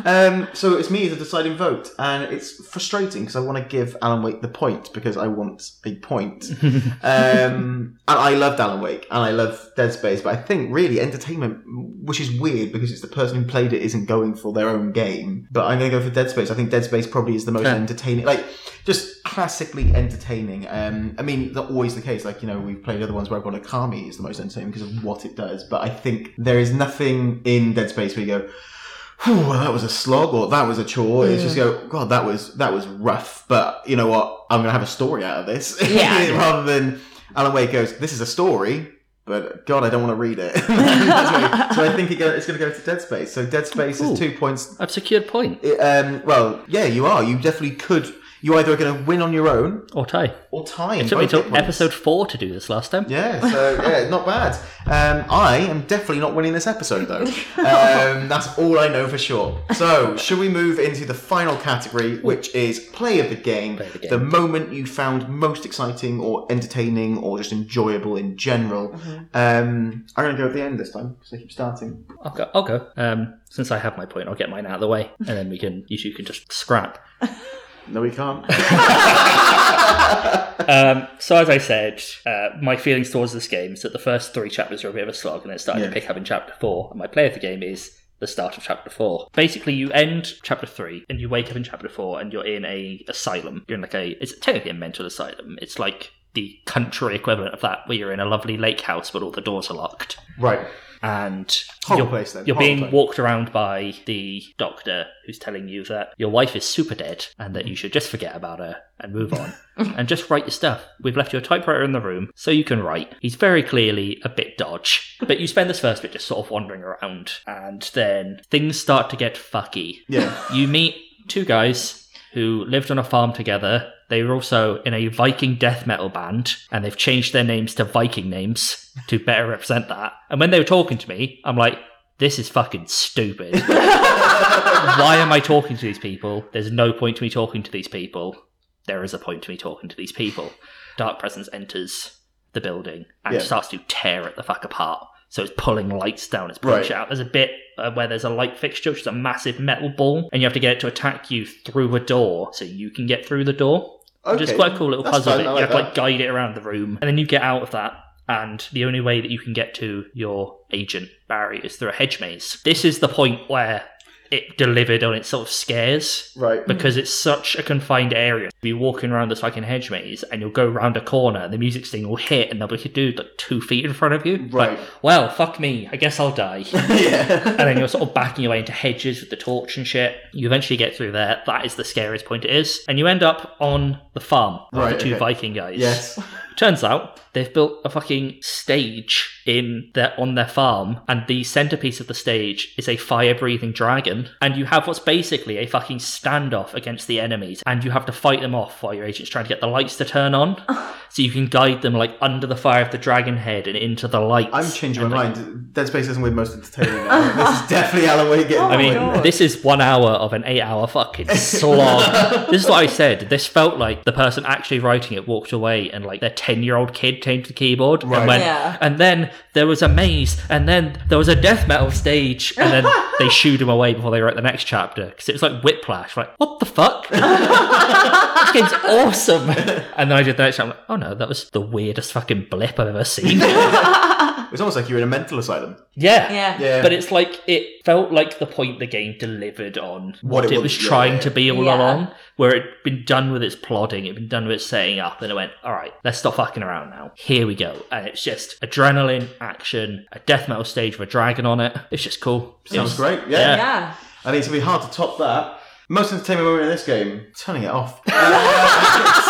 um, so it's me as a deciding vote, and it's frustrating because I want to give Alan Wake the point because I want a point. um, and I loved Alan Wake and I love Dead Space, but I think really entertainment, which is weird because it's the person who played it isn't going for their own game. But I'm going to go for Dead Space. I think Dead Space probably is the most Yeah. entertaining, like just classically entertaining. Um, I mean, not always the case. Like you know, we've played other ones where I've gone, Okami is the most entertaining because of what it does. But I think there is nothing in Dead Space where you go. Well, that was a slog, or that was a chore. It's just go, God, that was that was rough. But you know what? I'm gonna have a story out of this, Yeah. rather than Alan Wake goes, "This is a story." But God, I don't want to read it. So I think it go, it's going to go to Dead Space. So Dead Space Ooh. is two points. I've secured point. It, um, well, yeah, you are. You definitely could. You either are going to win on your own Or tie. or tie. It in took me both till points. episode four to do this last time. Yeah, so yeah, not bad. Um, I am definitely not winning this episode though. Um, that's all I know for sure. So, should we move into the final category, which is play of the game? Play of the game. moment you found most exciting or entertaining or just enjoyable in general. Um, I'm going to go at the end this time because I keep starting. I'll go. I'll go. Um, since I have my point, I'll get mine out of the way, and then we can. You two can just scrap. No, we can't. Um, so as I said, uh, my feelings towards this game is that the first three chapters are a bit of a slog, and it started Yeah. to pick up in chapter four. And my play of the game is the start of chapter four. Basically, you end chapter three, and you wake up in chapter four, and you're in a asylum. You're in like a. It's technically a mental asylum. It's like the country equivalent of that, where you're in a lovely lake house, but all the doors are locked. right. And Horrible you're, place then. you're being place. walked around by the doctor who's telling you that your wife is super dead and that you mm. should just forget about her and move on and just write your stuff. We've left your typewriter in the room so you can write. He's very clearly a bit dodge, but you spend this first bit just sort of wandering around and then things start to get fucky. Yeah. You meet two guys who lived on a farm together. They were also in a Viking death metal band, and they've changed their names to Viking names to better represent that. And when they were talking to me, I'm like, this is fucking stupid. Why am I talking to these people? There's no point to me talking to these people. There is a point to me talking to these people. Dark Presence enters the building and Yeah. starts to tear it the fuck apart. So it's pulling lights down, it's pulling Right. out. There's a bit uh, where there's a light fixture, which is a massive metal ball, and you have to get it to attack you through a door so you can get through the door. Which is quite a cool little That's puzzle fun. I You like have to like guide it around the room, and then you get out of that. And the only way that you can get to your agent Barry is through a hedge maze. This is the point where it delivered on its sort of scares Right. because it's such a confined area. You'll be walking around this fucking hedge maze and you'll go round a corner and the music sting will hit and there'll be a dude like two feet in front of you. Right. Like, well, fuck me. I guess I'll die. yeah. and then you're sort of backing your way into hedges with the torch and shit. You eventually get through there. That is the scariest point it is. And you end up on the farm Right, the two okay. Viking guys. yes. Turns out they've built a fucking stage in their on their farm, and the centerpiece of the stage is a fire-breathing dragon. And you have what's basically a fucking standoff against the enemies, and you have to fight them off while your agent's trying to get the lights to turn on, so you can guide them like under the fire of the dragon head and into the lights. I'm changing And, my like, mind. Dead Space isn't with most entertaining now. this is definitely Alan Wake getting Oh I mean, God. this is one hour of an eight-hour fucking slog. this is what I said. This felt like the person actually writing it walked away, and like their ten-year-old kid changed the keyboard Right. and went. Yeah. And then there was a maze, and then there was a death metal stage, and then they shooed him away before they wrote the next chapter because it was like Whiplash. Like, what the fuck? this game's awesome. And then I did the next. chapter, I'm like, oh no, that was the weirdest fucking blip I've ever seen. It's almost like you're in a mental asylum. yeah. Yeah. Yeah. But it's like it felt like the point the game delivered on What what, it it, was- was trying yeah. to be all Yeah. along, where it'd been done with its plodding, it'd been done with its setting up, and it went, all right, let's stop fucking around now. Here we go, and it's just adrenaline, action, a death metal stage with a dragon on it. It's just cool. Sounds was- great. Yeah. Yeah. Yeah. I think it's gonna be hard to top that. Most entertainment moment in this game, turning it off.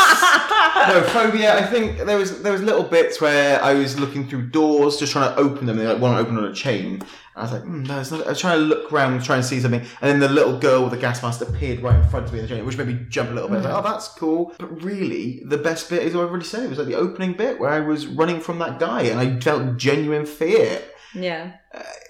no Fobia. I think there was there was little bits where I was looking through doors, just trying to open them. They like won't open on a chain. And I was like, mm, no, it's not. I was trying to look around, trying to see something, and then the little girl with the gas mask appeared right in front of me in the chain, which made me jump a little bit. I was like, oh, that's cool. But really, the best bit is what I've already said. It was like the opening bit where I was running from that guy, and I felt genuine fear Yeah.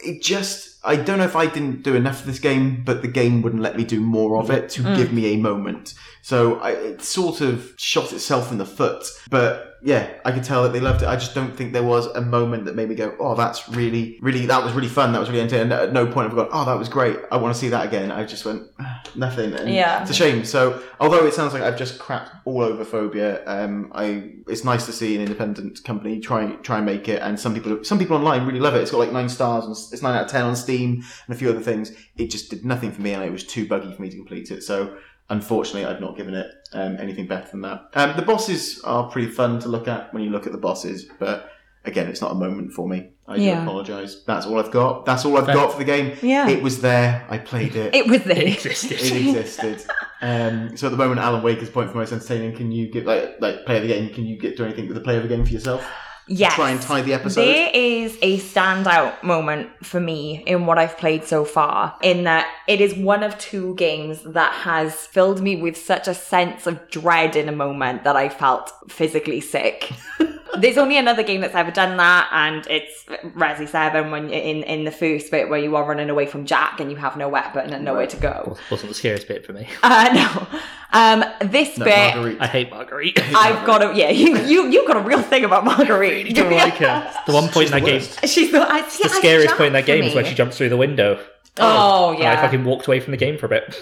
it just I don't know if I didn't do enough of this game, but the game wouldn't let me do more of it to Mm. give me a moment. So I, it sort of shot itself in the foot. But yeah, I could tell that they loved it. I just don't think there was a moment that made me go, "Oh, that's really, really, that was really fun. That was really entertaining." And at no point have I gone, "Oh, that was great. I want to see that again." I just went, "Ah, nothing. And Yeah. it's a shame. So although it sounds like I've just crapped all over Fobia, um, I it's nice to see an independent company try try and make it. And some people some people online really love it. It's got like nine stars and it's nine out of ten on Steam and a few other things. It just did nothing for me, and it was too buggy for me to complete it. So. Unfortunately, I've not given it um, anything better than that. Um, the bosses are pretty fun to look at when you look at the bosses, but again, it's not a moment for me. I do Yeah. apologise. That's all I've got. That's all I've Fair. got for the game. Yeah. It was there. I played it. It was It there. existed. It existed. Um, so at the moment, Alan Wake is point for most entertaining. Can you give like like play of the game? Can you get do anything with the play of the game for yourself? Yes. Try and tie the episode. There is a standout moment for me in what I've played so far, in that it is one of two games that has filled me with such a sense of dread in a moment that I felt physically sick. There's only another game that's ever done that, and it's Resi 7 when you're in, in the first bit where you are running away from Jack and you have no weapon and nowhere to go. Wasn't the scariest bit for me. Uh, no. Um, this No, bit, Marguerite. I hate Marguerite. I've got a, yeah, you, you, you've got a real thing about Marguerite. I don't like her. The one point in that the game, worst. She's the, I, the scariest point in that game is when she jumps through the window. Oh, And yeah. I fucking walked away from the game for a bit.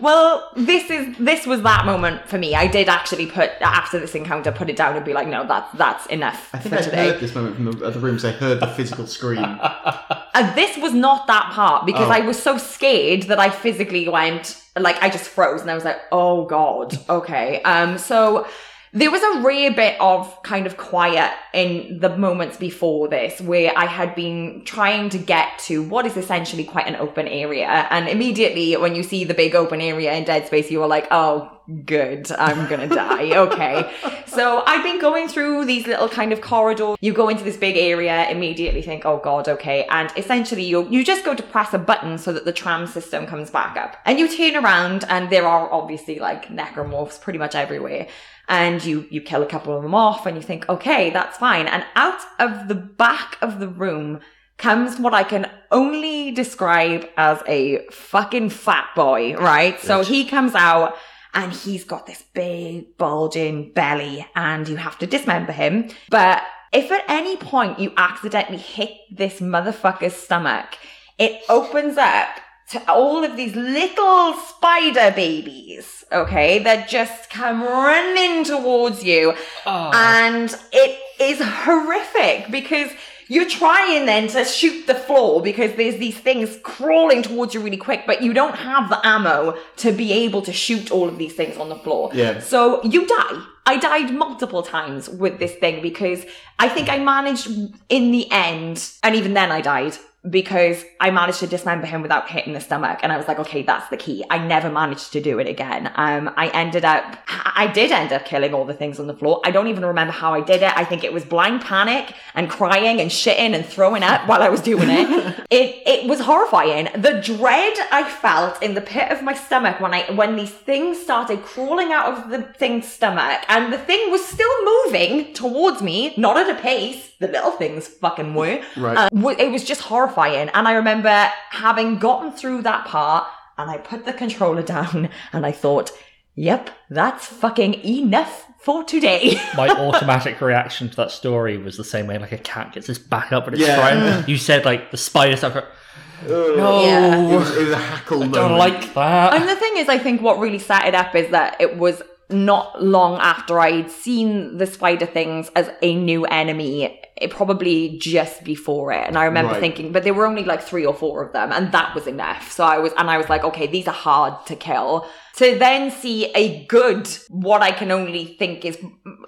Well, this is this was that moment for me. I did actually put after this encounter, put it down and be like, no, that's that's enough I think I today. heard this moment from the other rooms. I heard the physical scream. And this was not that part because Oh. I was so scared that I physically went like I just froze and I was like, oh god, okay. Um, so there was a rare bit of kind of quiet in the moments before this where I had been trying to get to what is essentially quite an open area. And immediately when you see the big open area in Dead Space, you are like, oh, good, I'm gonna die. Okay. So I've been going through these little kind of corridors. You go into this big area, immediately think, oh god, okay. And essentially you you just go to press a button so that the tram system comes back up. And you turn around and there are obviously like necromorphs pretty much everywhere. And you you kill a couple of them off and you think, okay, that's fine. And out of the back of the room comes what I can only describe as a fucking fat boy, right? So he comes out and he's got this big bulging belly and you have to dismember him. But if at any point you accidentally hit this motherfucker's stomach, it opens up to all of these little spider babies, okay, that just come running towards you. Oh. And it is horrific because you're trying then to shoot the floor because there's these things crawling towards you really quick, but you don't have the ammo to be able to shoot all of these things on the floor. Yeah. So you die. I died multiple times with this thing because I think I managed in the end, and even then I died because I managed to dismember him without hitting the stomach. And I was like, okay, that's the key. I never managed to do it again. Um, I ended up, I did end up killing all the things on the floor. I don't even remember how I did it. I think it was blind panic and crying and shitting and throwing up while I was doing it. it, it was horrifying. The dread I felt in the pit of my stomach when I, when these things started crawling out of the thing's stomach and the thing was still moving towards me, not at a pace. The little things fucking were. Right. W- it was just horrifying. And I remember having gotten through that part and I put the controller down and I thought, yep, that's fucking enough for today. My automatic reaction to that story was the same way like a cat gets its back up and it's Yeah. trying. Mm. You said like the spider stuff. no, Yeah. it, was, it was a hackle I moment. don't like that. and the thing is, I think what really set it up is that it was not long after I'd seen the spider things as a new enemy, it probably just before it. And I remember Right. thinking, but there were only like three or four of them, and that was enough. So I was, and I was like, okay, these are hard to kill. To then see a good, what I can only think is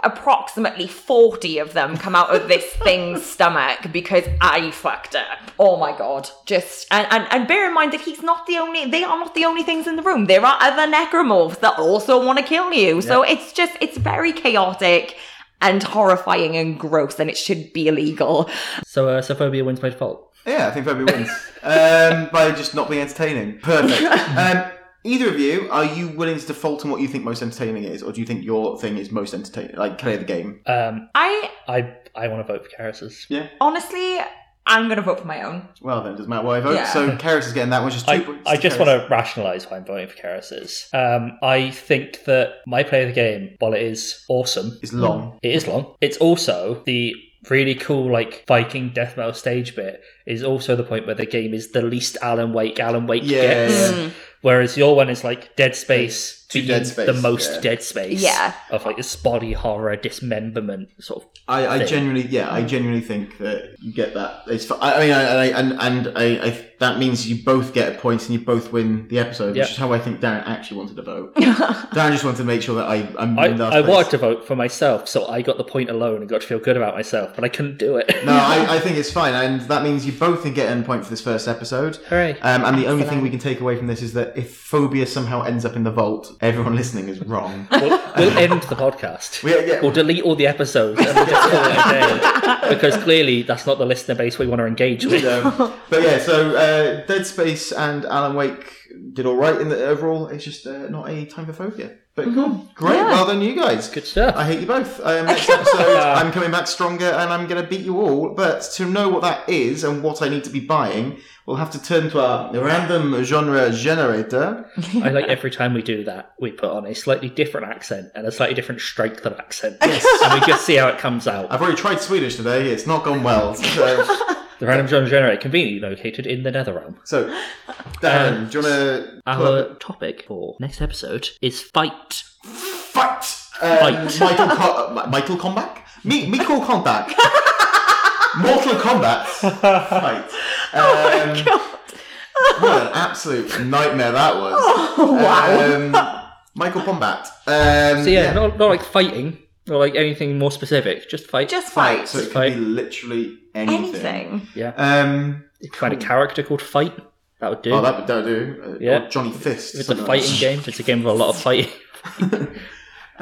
approximately 40 of them come out of this thing's stomach because I fucked up. Oh my god. Just, and, and, and bear in mind that he's not the only, they are not the only things in the room. There are other necromorphs that also want to kill you. So it's just, it's very chaotic and horrifying and gross and it should be illegal. so uh, so Fobia wins by default. Yeah, I think Fobia wins um, by just not being entertaining. Perfect. Um, either of you, are you willing to default on what you think most entertaining is, or do you think your thing is most entertaining, like play the game? Um, I, I I want to vote for Karis's. Yeah. honestly, I'm going to vote for my own. Well, then, it doesn't matter what I vote. Yeah. So Karis is getting that one. Just two I, points I just Karis. want to rationalise why I'm voting for Karis's. Um, I think that my play of the game, while it is awesome, is long. it is long. It's also the really cool like Viking death metal stage bit is also the point where the game is the least Alan Wake Alan Wake Yeah, gets. yeah. Whereas your one is like Dead Space Two being Dead Space, the most yeah. Dead Space Yeah. of like this body horror dismemberment sort of I, I thing. genuinely, yeah, I genuinely think that you get that. It's. I, I mean, I, I, and and I, I, that means you both get a point and you both win the episode, Yeah. which is how I think Darren actually wanted to vote. Darren just wanted to make sure that I, I'm I, in last I wanted to vote for myself, so I got the point alone and got to feel good about myself, but I couldn't do it. No, I, I think it's fine, and that means you both can get a point for this first episode. Hooray. Um, and the only thing we can take away from this is that if Fobia somehow ends up in the vault, everyone listening is wrong. we'll, we'll end the podcast. Yeah, We'll delete all the episodes and we'll just call it a day. Because clearly that's not the listener base we want to engage with. Um, but yeah, so uh, Dead Space and Alan Wake did all right in the overall. It's just uh, not a time for Fobia. But cool, great, Yeah. well done, you guys. Good stuff. I hate you both. Um, next episode, I'm coming back stronger and I'm going to beat you all. But to know what that is and what I need to be buying, we'll have to turn to our random genre generator. I like every time we do that, we put on a slightly different accent and a slightly different strength of accent. Yes. And we just see how it comes out. I've already tried Swedish today. It's not gone well. So, The random genre generator conveniently located in the nether realm. so Darren, do you want to Our topic for next episode is fight. fight? Um, Fight. Michael, Co- uh, Michael Combat? Me, Michael Combat. Mortal Kombat. Fight. Um, what an absolute nightmare that was. wow. Um, Michael Combat. Um, So yeah, Not, not like fighting or like anything more specific, just fight. Just fight. So it could Fight. be literally anything. Anything. yeah. Um, Find a character called Fight. That would do. oh, that would that would do. Uh, Yeah. or Johnny Fist. if it's a something like fighting game, it's a game with a lot of fighting.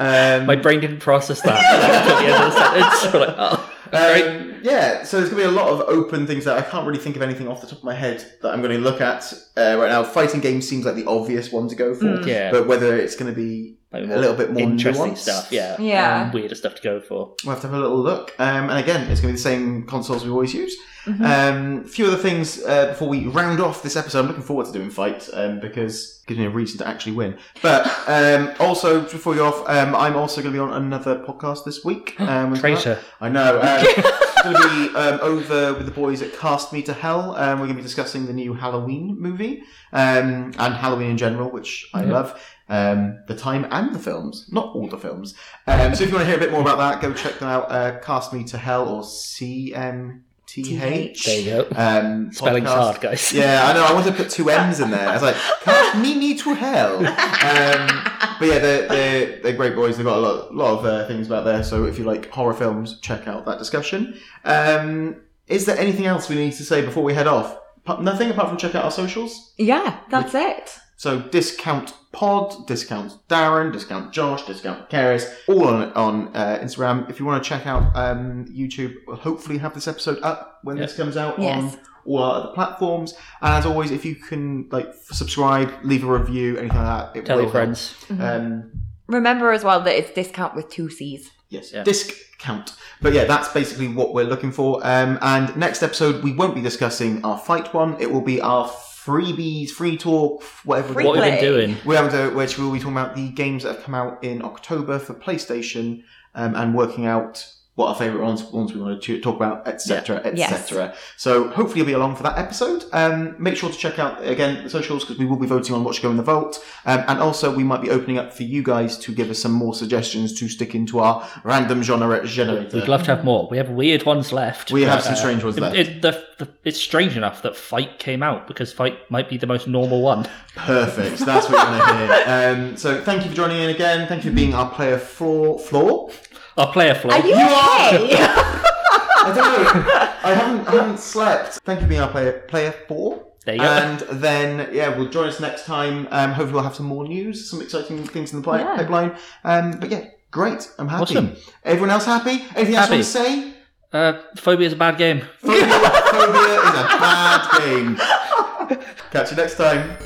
Um, My brain didn't process that. At the end of the sentence, we're like, oh, great. Um, yeah, so there's going to be a lot of open things that I can't really think of anything off the top of my head that I'm going to look at uh, right now. Fighting games seems like the obvious one to go for, Mm. Yeah. but whether it's going to be Like a little bit more interesting nuanced. stuff. Yeah, Yeah. um, weirder stuff to go for. we'll have to have a little look. Um, and again, it's going to be the same consoles we always use. Mm-hmm. Um, a few other things uh, before we round off this episode. I'm looking forward to doing fights um, because it gives me a reason to actually win. But um, also, before you off, um, I'm also going to be on another podcast this week. Um. Traitor. I know. Um, it's going to be um, over with the boys at Cast Me to Hell. Um, we're going to be discussing the new Halloween movie um, and Halloween in general, which I Yeah. love. Um, the time and the films, not all the films. Um, so if you want to hear a bit more about that, go check them out. Uh, Cast Me to Hell or CMT T H. There you go. Um, Spelling's podcast. hard, guys. Yeah, I know. I wanted to put two M's in there. I was like, cast Mimi to hell. Um, but yeah, they're, they're, they're great boys. They've got a lot, lot of uh, things about there. So if you like horror films, check out that discussion. Um, is there anything else we need to say before we head off? Nothing apart from check out our socials. Yeah, that's it. So discount pod, discount Darren, discount Josh, discount Karis, all on on uh, Instagram. If you want to check out um, YouTube, we'll hopefully have this episode up when this comes out Yes. on all our other platforms. And as always, if you can like subscribe, leave a review, anything like that, it Tell your friends. help. Um, Remember as well that it's discount with two C's. Yes, Yeah. discount. But yeah, that's basically what we're looking for. Um, and next episode, we won't be discussing our fight one. It will be our freebies, free talk, whatever. Free What we've been doing. We're having to, which we'll be talking about the games that have come out in October for PlayStation um, and working out what our favourite ones, ones we want to talk about, etc., Yes. etc. So hopefully you'll be along for that episode. Um, make sure to check out again the socials because we will be voting on what should go in the vault, um, and also we might be opening up for you guys to give us some more suggestions to stick into our random genre generator. We'd love to have more. We have weird ones left. We have some uh, strange ones it- left. It, the, the, it's strange enough that Fight came out because Fight might be the most normal one. Perfect. That's what we want to hear. Um, so thank you for joining in again. Thank you for being our player floor. Floor. Our player flow. Are you, You are- I don't know. I haven't, I haven't slept. Thank you for being our player, player four. There you go. And then, yeah, we'll join us next time. Um, hopefully, we'll have some more news, some exciting things in the pi- Yeah. pipeline. Um, but yeah, great. I'm happy. Awesome. Everyone else happy? Anything else you want to say? Uh, Fobia is a bad game. Fobia, Fobia is a bad game. Catch you next time.